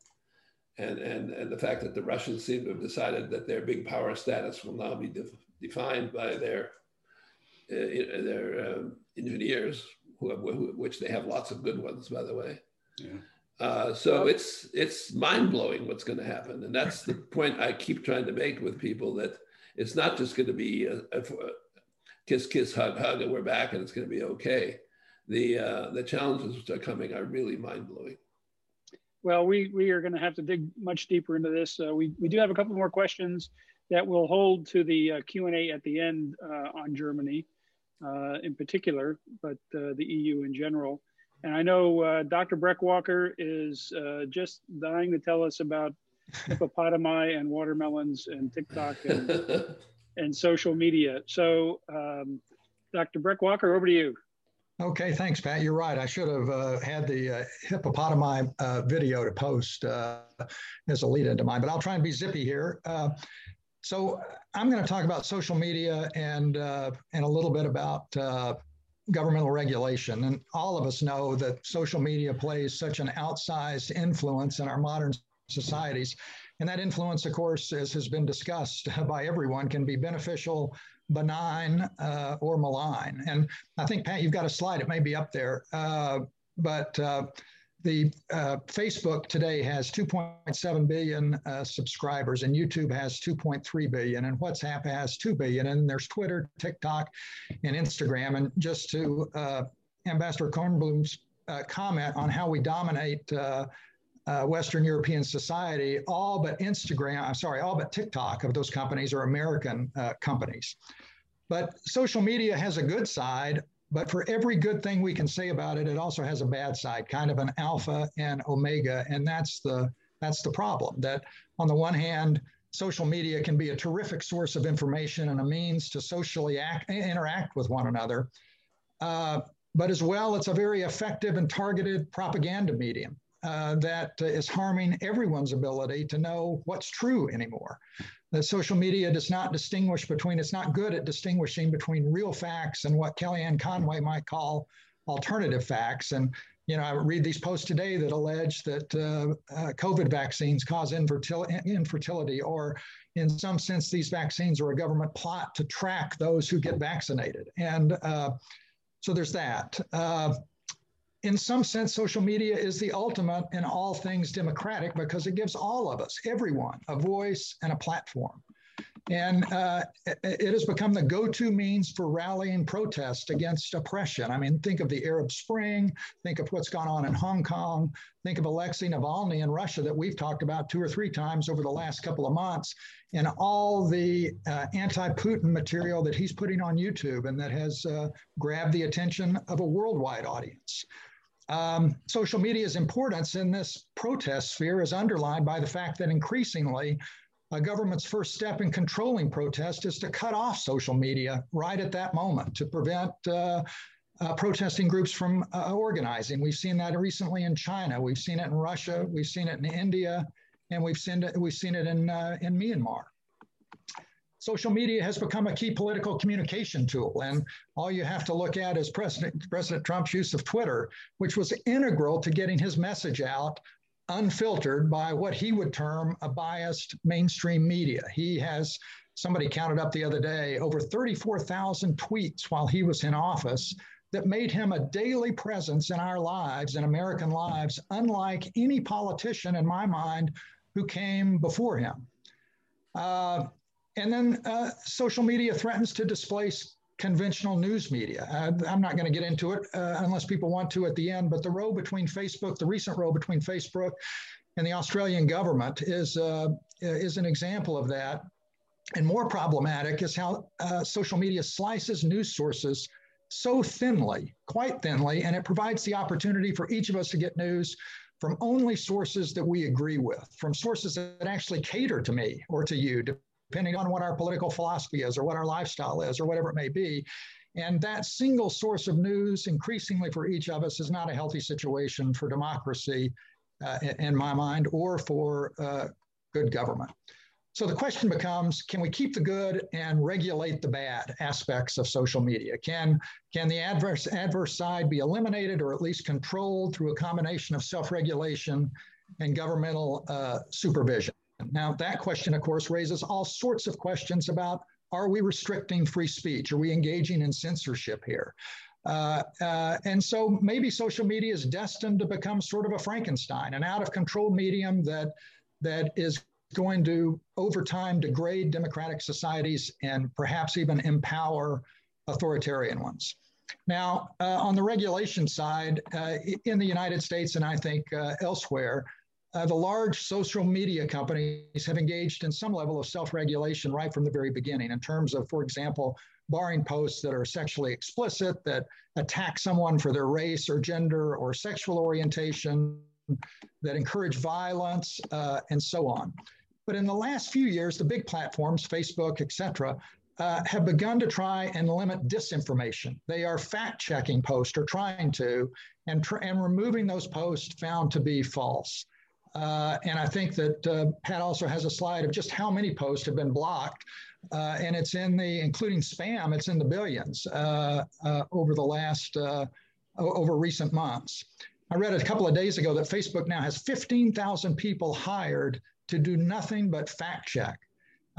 And, and, and the fact that the Russians seem to have decided that their big power status will now be def defined by their, uh, their um, engineers, who, who, which they have lots of good ones, by the way. Yeah. Uh, so it's it's mind blowing what's going to happen, and that's the (laughs) point I keep trying to make with people that it's not just going to be a, a, kiss, kiss, hug, hug, and we're back and it's going to be okay. The, uh, the challenges which are coming are really mind blowing. Well, we, we are going to have to dig much deeper into this. Uh, we, we do have a couple more questions that we'll hold to the uh, Q&A at the end uh, on Germany uh, in particular, but uh, the EU in general. And I know Dr. Breckwalker is just dying to tell us about (laughs) hippopotami and watermelons and TikTok and (laughs) and social media. So, um, Dr. Breckwalker, over to you. Okay, thanks, Pat. You're right. I should have uh, had the uh, hippopotami uh, video to post uh, as a lead into mine, but I'll try and be zippy here. Uh, so I'm going to talk about social media and uh, and a little bit about governmental regulation. And all of us know that social media plays such an outsized influence in our modern societies. And that influence, of course, as has been discussed (laughs) by everyone, can be beneficial, benign, uh, or malign. And I think, Pat, you've got a slide, it may be up there. Uh, but uh, the uh, Facebook today has 2.7 billion uh, subscribers, and YouTube has 2.3 billion, and WhatsApp has 2 billion, and there's Twitter, TikTok, and Instagram. And just to uh, Ambassador Kornblum's comment on how we dominate uh, Western European society, all but Instagram, I'm sorry, all but TikTok of those companies are American uh, companies. But social media has a good side, but for every good thing we can say about it, it also has a bad side, kind of an alpha and omega. And that's the that's the problem. That on the one hand, social media can be a terrific source of information and a means to socially act, interact with one another. Uh, but as well, it's a very effective and targeted propaganda medium uh, that is harming everyone's ability to know what's true anymore. The social media does not distinguish between, it's not good at distinguishing between real facts and what Kellyanne Conway might call alternative facts. And, you know, I read these posts today that allege that uh, uh, COVID vaccines cause infertil- infertility, or in some sense, these vaccines are a government plot to track those who get vaccinated. And uh, so there's that. In some sense, social media is the ultimate in all things democratic because it gives all of us, everyone, a voice and a platform. And uh, it, it, has become the go to means for rallying protest against oppression. I mean, think of the Arab Spring, think of what's gone on in Hong Kong, think of Alexei Navalny in Russia that we've talked about two or three times over the last couple of months, and all the uh, anti Putin material that he's putting on YouTube and that has uh, grabbed the attention of a worldwide audience. Um, social media's importance in this protest sphere is underlined by the fact that increasingly a government's first step in controlling protest is to cut off social media right at that moment to prevent uh, uh, protesting groups from uh, organizing. We've seen that recently in China. We've seen it in Russia. We've seen it in India, and we've seen it. We've seen it in uh, in Myanmar social media has become a key political communication tool. And all you have to look at is President, President Trump's use of Twitter, which was integral to getting his message out unfiltered by what he would term a biased mainstream media. He has, somebody counted up the other day, over 34,000 tweets while he was in office that made him a daily presence in our lives, in American lives, unlike any politician in my mind who came before him. Uh, and then uh, social media threatens to displace conventional news media. Uh, I'm not going to get into it uh, unless people want to at the end, but the row between Facebook, the recent row between Facebook and the Australian government is, uh, is an example of that. And more problematic is how uh, social media slices news sources so thinly, quite thinly, and it provides the opportunity for each of us to get news from only sources that we agree with, from sources that actually cater to me or to you, depending on what our political philosophy is or what our lifestyle is or whatever it may be. And that single source of news, increasingly for each of us, is not a healthy situation for democracy, uh, in my mind, or for uh, good government. So the question becomes can we keep the good and regulate the bad aspects of social media? Can, can the adverse, adverse side be eliminated or at least controlled through a combination of self regulation and governmental uh, supervision? Now, that question, of course, raises all sorts of questions about are we restricting free speech? Are we engaging in censorship here? Uh, uh, and so maybe social media is destined to become sort of a Frankenstein, an out of control medium that that is going to, over time, degrade democratic societies and perhaps even empower authoritarian ones. Now, uh, on the regulation side, uh, in the United States and I think uh, elsewhere, uh, the large social media companies have engaged in some level of self regulation right from the very beginning, in terms of, for example, barring posts that are sexually explicit, that attack someone for their race or gender or sexual orientation, that encourage violence, uh, and so on. But in the last few years, the big platforms, Facebook, et cetera, uh, have begun to try and limit disinformation. They are fact checking posts or trying to, and, tr- and removing those posts found to be false. Uh, and I think that uh, Pat also has a slide of just how many posts have been blocked. Uh, and it's in the, including spam, it's in the billions uh, uh, over the last, over recent months. I read a couple of days ago that Facebook now has 15,000 people hired to do nothing but fact check.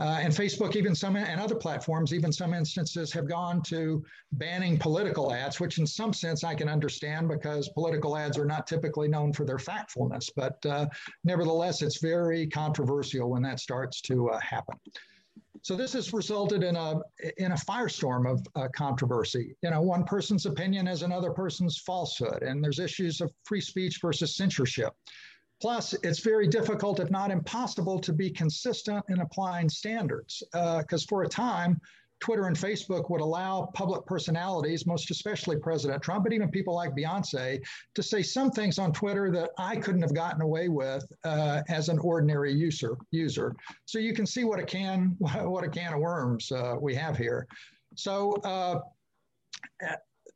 Uh, and Facebook, even some, and other platforms, even some instances have gone to banning political ads, which in some sense I can understand because political ads are not typically known for their factfulness. But uh, nevertheless, it's very controversial when that starts to uh, happen. So this has resulted in a in a firestorm of uh, controversy. You know, one person's opinion is another person's falsehood, and there's issues of free speech versus censorship. Plus, it's very difficult, if not impossible, to be consistent in applying standards. Because uh, for a time, Twitter and Facebook would allow public personalities, most especially President Trump, but even people like Beyonce, to say some things on Twitter that I couldn't have gotten away with uh, as an ordinary user. User, so you can see what a can (laughs) what a can of worms uh, we have here. So uh,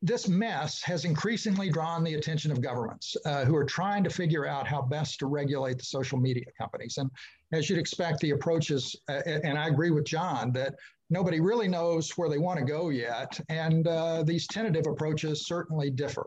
this mess has increasingly drawn the attention of governments uh, who are trying to figure out how best to regulate the social media companies. And as you'd expect, the approaches, uh, and I agree with John, that nobody really knows where they want to go yet. And uh, these tentative approaches certainly differ.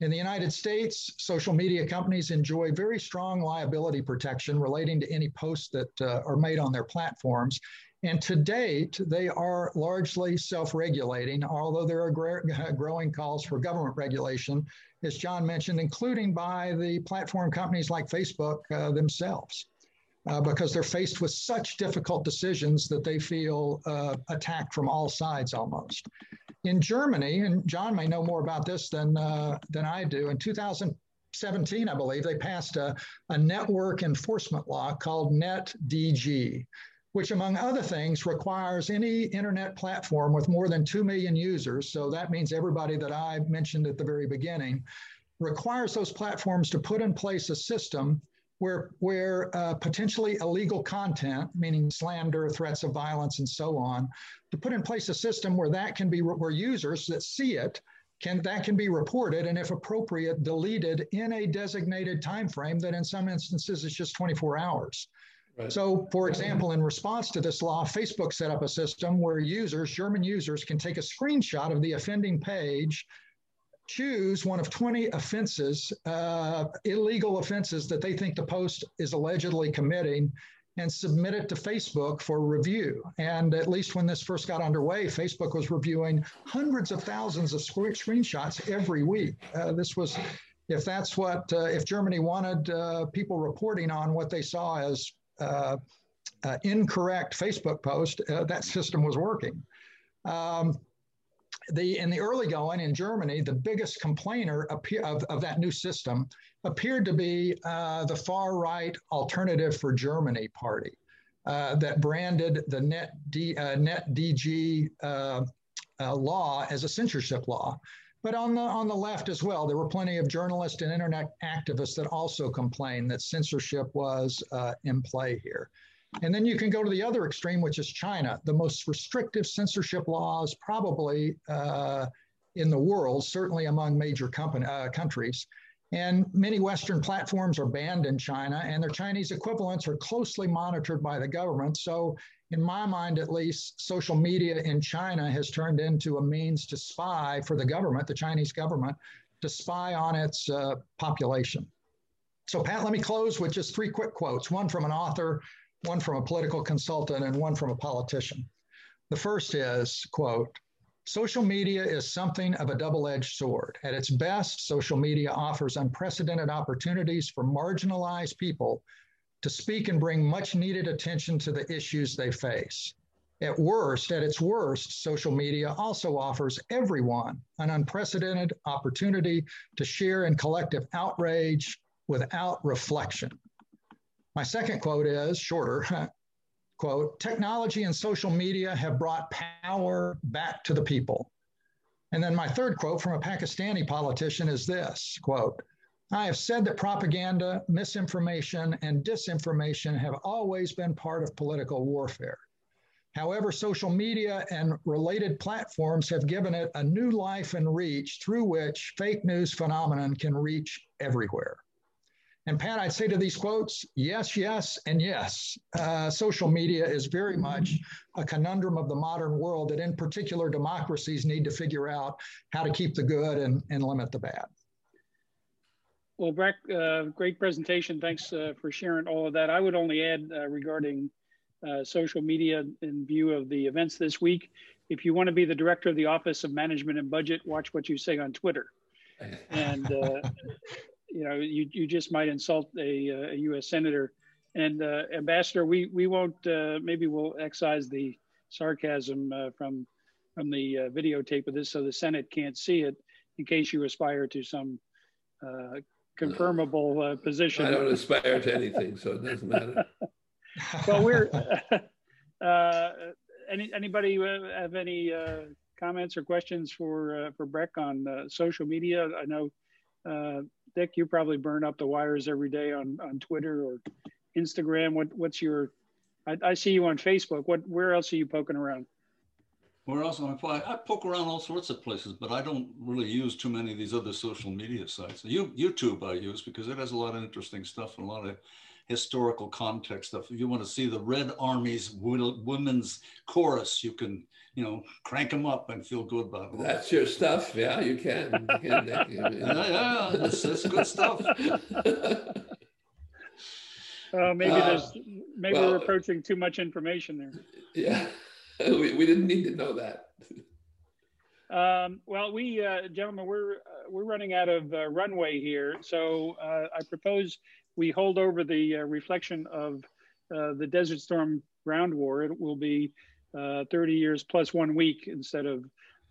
In the United States, social media companies enjoy very strong liability protection relating to any posts that uh, are made on their platforms. And to date, they are largely self regulating, although there are (laughs) growing calls for government regulation, as John mentioned, including by the platform companies like Facebook uh, themselves, uh, because they're faced with such difficult decisions that they feel uh, attacked from all sides almost. In Germany, and John may know more about this than, uh, than I do, in 2017, I believe, they passed a, a network enforcement law called NetzDG which among other things requires any internet platform with more than 2 million users, so that means everybody that I mentioned at the very beginning, requires those platforms to put in place a system where, where uh, potentially illegal content, meaning slander, threats of violence, and so on, to put in place a system where that can be, where users that see it can that can be reported and if appropriate deleted in a designated time frame that in some instances is just 24 hours So, for example, in response to this law, Facebook set up a system where users, German users, can take a screenshot of the offending page, choose one of 20 offenses, uh, illegal offenses that they think the post is allegedly committing, and submit it to Facebook for review. And at least when this first got underway, Facebook was reviewing hundreds of thousands of screenshots every week. Uh, this was if that's what uh, if Germany wanted uh, people reporting on what they saw as uh, uh, incorrect Facebook post, uh, that system was working. Um, the, in the early going in Germany, the biggest complainer of, of that new system appeared to be uh, the far right Alternative for Germany party uh, that branded the Net, uh, Net DG law as a censorship law. But on the on the left as well, there were plenty of journalists and internet activists that also complained that censorship was uh, in play here. And then you can go to the other extreme, which is China, the most restrictive censorship laws probably uh, in the world, certainly among major company, uh, countries. And many Western platforms are banned in China, and their Chinese equivalents are closely monitored by the government. So, in my mind at least, social media in China has turned into a means to spy for the government, the Chinese government, to spy on its uh, population. So, Pat, let me close with just three quick quotes one from an author, one from a political consultant, and one from a politician. The first is, quote, Social media is something of a double edged sword. At its best, social media offers unprecedented opportunities for marginalized people to speak and bring much needed attention to the issues they face. At worst, at its worst, social media also offers everyone an unprecedented opportunity to share in collective outrage without reflection. My second quote is shorter (laughs) quote, technology and social media have brought power back to the people. And then my third quote from a Pakistani politician is this quote, I have said that propaganda, misinformation, and disinformation have always been part of political warfare. However, social media and related platforms have given it a new life and reach through which fake news phenomenon can reach everywhere. And Pat, I'd say to these quotes, yes, yes, and yes. Uh, social media is very much a conundrum of the modern world that, in particular, democracies need to figure out how to keep the good and, and limit the bad. Well, Breck, uh, great presentation. Thanks uh, for sharing all of that. I would only add uh, regarding uh, social media in view of the events this week. If you want to be the director of the Office of Management and Budget, watch what you say on Twitter. And uh, (laughs) you know, you, you just might insult a, a U.S. senator. And uh, Ambassador, we we won't uh, maybe we'll excise the sarcasm uh, from from the uh, videotape of this, so the Senate can't see it, in case you aspire to some uh, confirmable uh, position. I don't aspire to anything, so it doesn't matter. (laughs) (laughs) well, we're (laughs) any anybody have any uh, comments or questions for uh, for Breck on social media? I know Dick, you probably burn up the wires every day on, on Twitter or Instagram. What what's your? I, I see you on Facebook. What where else are you poking around? Where else am I? I poke around all sorts of places, but I don't really use too many of these other social media sites. You, YouTube I use because it has a lot of interesting stuff and a lot of historical context stuff. If you want to see the Red Army's women's chorus, you can you know, crank them up and feel good about it. That's your stuff. Yeah, you can. You can (laughs) yeah, yeah, that's, that's good stuff. Uh, maybe uh, there's maybe well, we're approaching too much information there. Yeah, (laughs) we, we didn't need to know that. (laughs) Um, well, we uh, gentlemen, we're uh, we're running out of uh, runway here, so uh, I propose we hold over the reflection of the Desert Storm ground war. It will be uh, 30 years plus one week instead of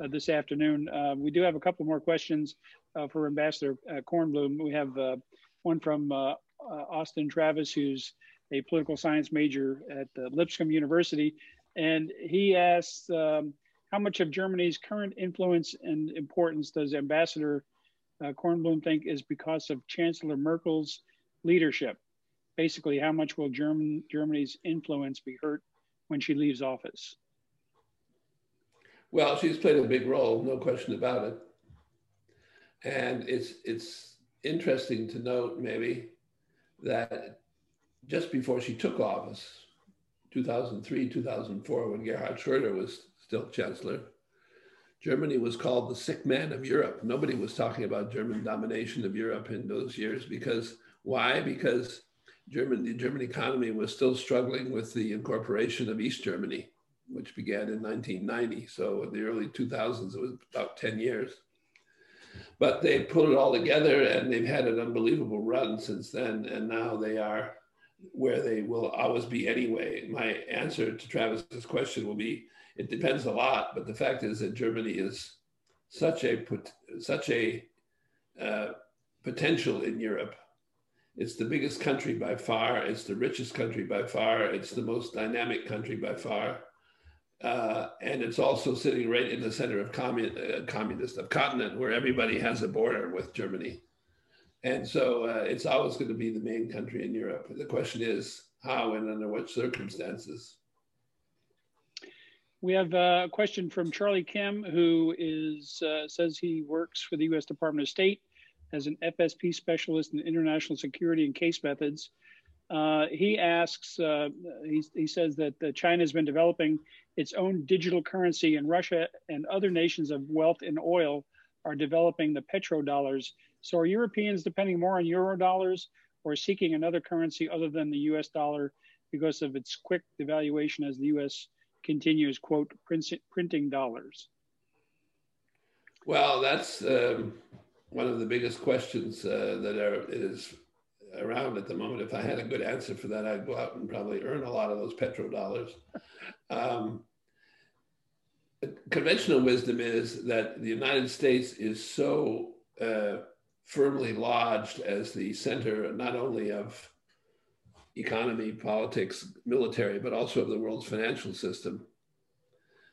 uh, this afternoon. Uh, we do have a couple more questions uh, for Ambassador uh, Kornblum. We have uh, one from Austin Travis, who's a political science major at Lipscomb University. And he asks, um, how much of Germany's current influence and importance does Ambassador Kornblum think is because of Chancellor Merkel's leadership? Basically, how much will German, Germany's influence be hurt when she leaves office? Well, she's played a big role, no question about it. And it's it's interesting to note maybe that just before she took office, 2003, 2004, when Gerhard Schröder was still chancellor, Germany was called the sick man of Europe. Nobody was talking about German domination of Europe in those years because why? Because German, the German economy was still struggling with the incorporation of East Germany, which began in 1990. So in the early 2000s, it was about 10 years. But they put it all together and they've had an unbelievable run since then. And now they are where they will always be anyway. My answer to Travis's question will be it depends a lot, but the fact is that Germany is such a such a uh, potential in Europe it's the biggest country by far. It's the richest country by far. It's the most dynamic country by far. Uh, and it's also sitting right in the center of commun- uh, communist of continent where everybody has a border with Germany. And so uh, it's always going to be the main country in Europe. The question is, how and under what circumstances. We have a question from Charlie Kim, who is uh, says he works for the U.S. Department of State as an FSP specialist in international security and case methods. Uh, he asks, uh, he, he says that China has been developing its own digital currency, and Russia and other nations of wealth in oil are developing the petrodollars. So, are Europeans depending more on euro dollars or seeking another currency other than the US dollar because of its quick devaluation as the US continues, quote, printing dollars? Well, that's um, one of the biggest questions uh, that are, is around at the moment. If I had a good answer for that, I'd go out and probably earn a lot of those petrodollars. (laughs) Um, conventional wisdom is that the United States is so uh, firmly lodged as the center not only of economy, politics, military, but also of the world's financial system,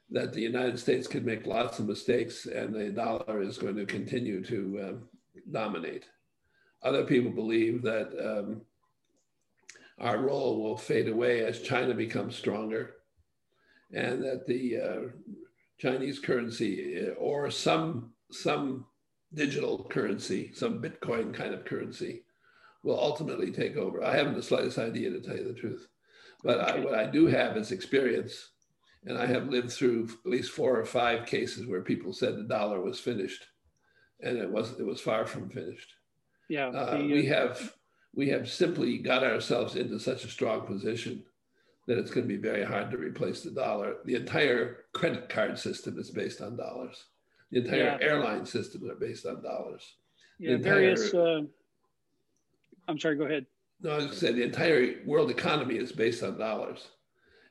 that the United States could make lots of mistakes and the dollar is going to continue to um, dominate. Other people believe that um, our role will fade away as China becomes stronger and that the uh, Chinese currency uh, or some, some digital currency, some Bitcoin kind of currency, will ultimately take over. I haven't the slightest idea to tell you the truth. But I, what I do have is experience. And I have lived through at least four or five cases where people said the dollar was finished. And it was it was far from finished. Yeah. Uh, the, we uh, have we have simply got ourselves into such a strong position that it's going to be very hard to replace the dollar. The entire credit card system is based on dollars. The entire yeah. airline systems are based on dollars. Yeah, entire, various. Uh, I'm sorry. Go ahead. No, I was going to say the entire world economy is based on dollars,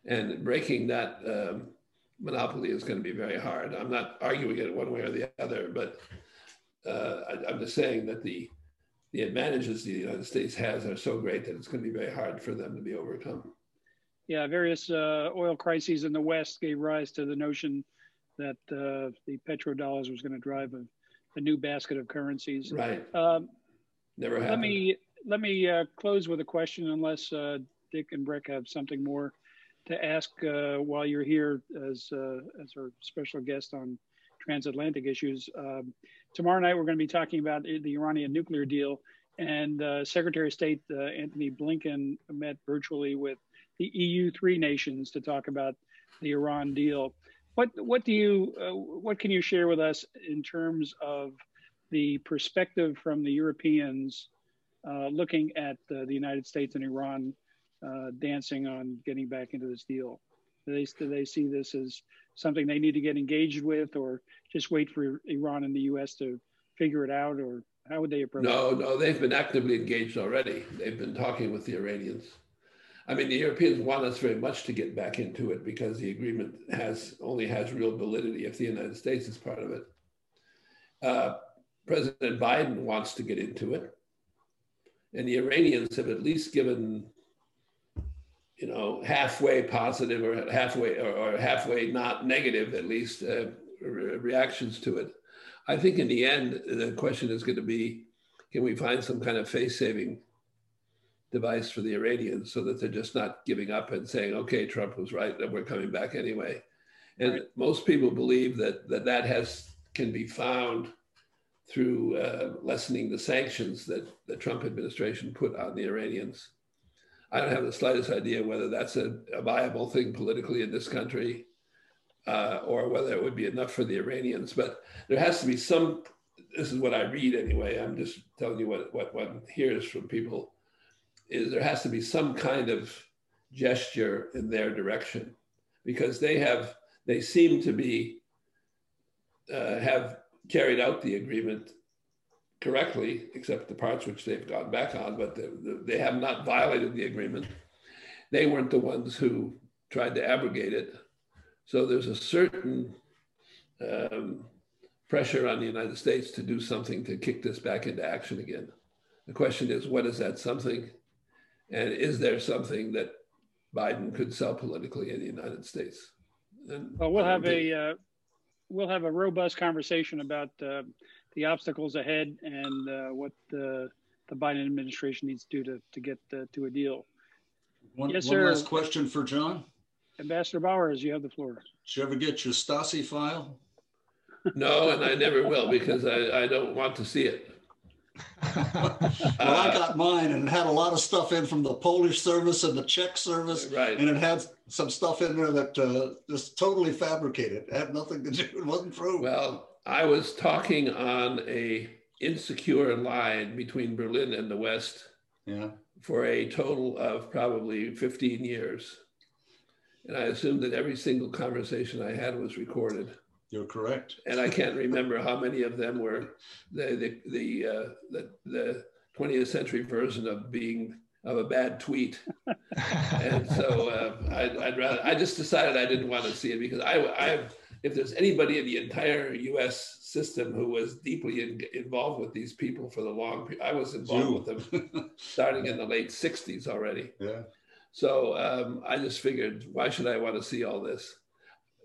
and breaking that um, monopoly is going to be very hard. I'm not arguing it one way or the other, but uh, I, I'm just saying that the the advantages the United States has are so great that it's going to be very hard for them to be overcome. Yeah, various uh, oil crises in the West gave rise to the notion that uh, the petrodollars was going to drive a, a, new basket of currencies. Right. Um, Never happened. Let me let me uh, close with a question, unless uh, Dick and Breck have something more to ask uh, while you're here as uh, as our special guest on transatlantic issues. Um, tomorrow night we're going to be talking about the Iranian nuclear deal, and uh, Secretary of State Antony Blinken met virtually with the EU three nations to talk about the Iran deal. What what do you uh, what can you share with us in terms of the perspective from the Europeans uh, looking at uh, the United States and Iran uh, dancing on getting back into this deal? Do they do they see this as something they need to get engaged with, or just wait for Iran and the U.S. to figure it out, or how would they approach no, it? No, no, they've been actively engaged already. They've been talking with the Iranians. I mean, the Europeans want us very much to get back into it because the agreement has only has real validity if the United States is part of it. Uh, President Biden wants to get into it, and the Iranians have at least given, you know, halfway positive or halfway or, or halfway not negative, at least uh, re- reactions to it. I think in the end, the question is going to be, can we find some kind of face-saving device for the Iranians so that they're just not giving up and saying, okay, Trump was right, and we're coming back anyway. And right. most people believe that, that that has can be found through uh, lessening the sanctions that the Trump administration put on the Iranians. I don't have the slightest idea whether that's a, a viable thing politically in this country uh, or whether it would be enough for the Iranians. But there has to be some, this is what I read anyway, I'm just telling you what, what one hears from people is there has to be some kind of gesture in their direction because they have they seem to be uh, have carried out the agreement correctly, except the parts which they've gone back on, but the, the, they have not violated the agreement. They weren't the ones who tried to abrogate it. So there's a certain um, pressure on the United States to do something to kick this back into action again. The question is, what is that something? And is there something that Biden could sell politically in the United States? And well, we'll have a uh, we'll have a robust conversation about uh, the obstacles ahead and uh, what the the Biden administration needs to do to to get uh, to a deal. One, Yes, one sir. last question for John. Ambassador Bowers, you have the floor. Did you ever get your Stasi file? No, and I never will because I, I don't want to see it. (laughs) well, I got mine and it had a lot of stuff in from the Polish service and the Czech service. Right. And it had some stuff in there that uh, just totally fabricated. It had nothing to do, it wasn't true. Well, I was talking on a insecure line between Berlin and the West yeah. for a total of probably 15 years. And I assumed that every single conversation I had was recorded. You're correct. And I can't remember how many of them were the the the, uh, the, the 20th century version of being of a bad tweet. and so uh, I'd, I'd, rather I just decided I didn't want to see it because I I if there's anybody in the entire U.S. system who was deeply in, involved with these people for the long I was involved with them (laughs) starting in the late 60s already. Yeah. So um, I just figured, why should I want to see all this?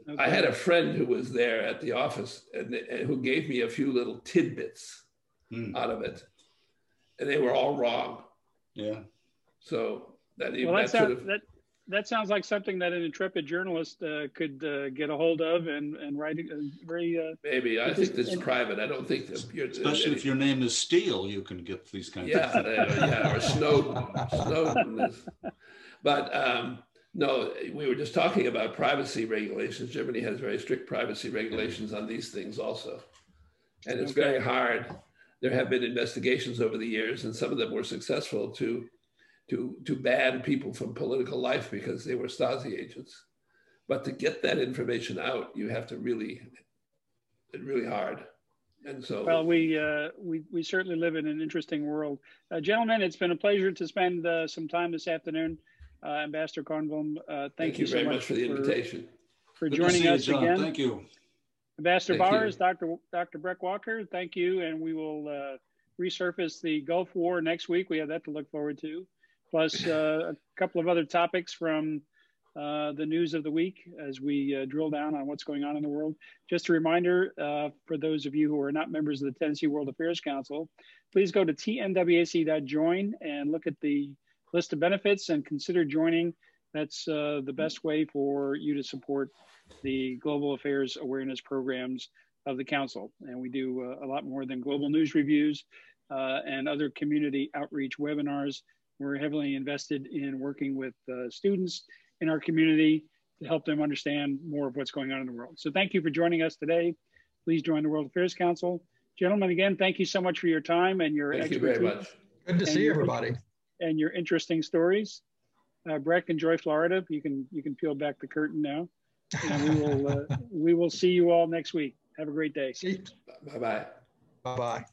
Okay. I had a friend who was there at the office and, and who gave me a few little tidbits mm. out of it, and they were all wrong. Yeah. So that well, that, sound, have... that that sounds like something that an intrepid journalist uh, could uh, get a hold of and and write a very. Uh, Maybe I think that's private. I don't think that you're, especially if your name is Steele, you can get these kinds. Yeah, of yeah, or Snowden. (laughs) Snowden is, but. Um, no, we were just talking about privacy regulations. Germany has very strict privacy regulations on these things also. And it's very hard. There have been investigations over the years, and some of them were successful to, to, to ban people from political life because they were Stasi agents. But to get that information out, you have to really, really hard. And so, well, we uh, we we certainly live in an interesting world, uh, gentlemen. It's been a pleasure to spend uh, some time this afternoon Ambassador Kornblum, uh, thank, thank, you, so very much, much for the invitation. For, for joining us you, again. Thank you. Ambassador thank Bowers, you. Dr. Dr. Breck Walker, thank you. And we will uh, resurface the Gulf War next week. We have that to look forward to, plus uh, a couple of other topics from uh, the news of the week as we uh, drill down on what's going on in the world. Just a reminder uh, for those of you who are not members of the Tennessee World Affairs Council, please go to tnwac.join and look at the list of benefits and consider joining. That's uh, the best way for you to support the global affairs awareness programs of the council. And we do uh, a lot more than global news reviews uh, and other community outreach webinars. We're heavily invested in working with uh, students in our community to help them understand more of what's going on in the world. So thank you for joining us today. Please join the World Affairs Council. Gentlemen, again, thank you so much for your time and your thank expertise. you very much. Good to see everybody and your interesting stories. Uh, Breck, enjoy Florida. You can you can peel back the curtain now, and we will uh, (laughs) we will see you all next week. Have a great day. Bye bye. Bye bye.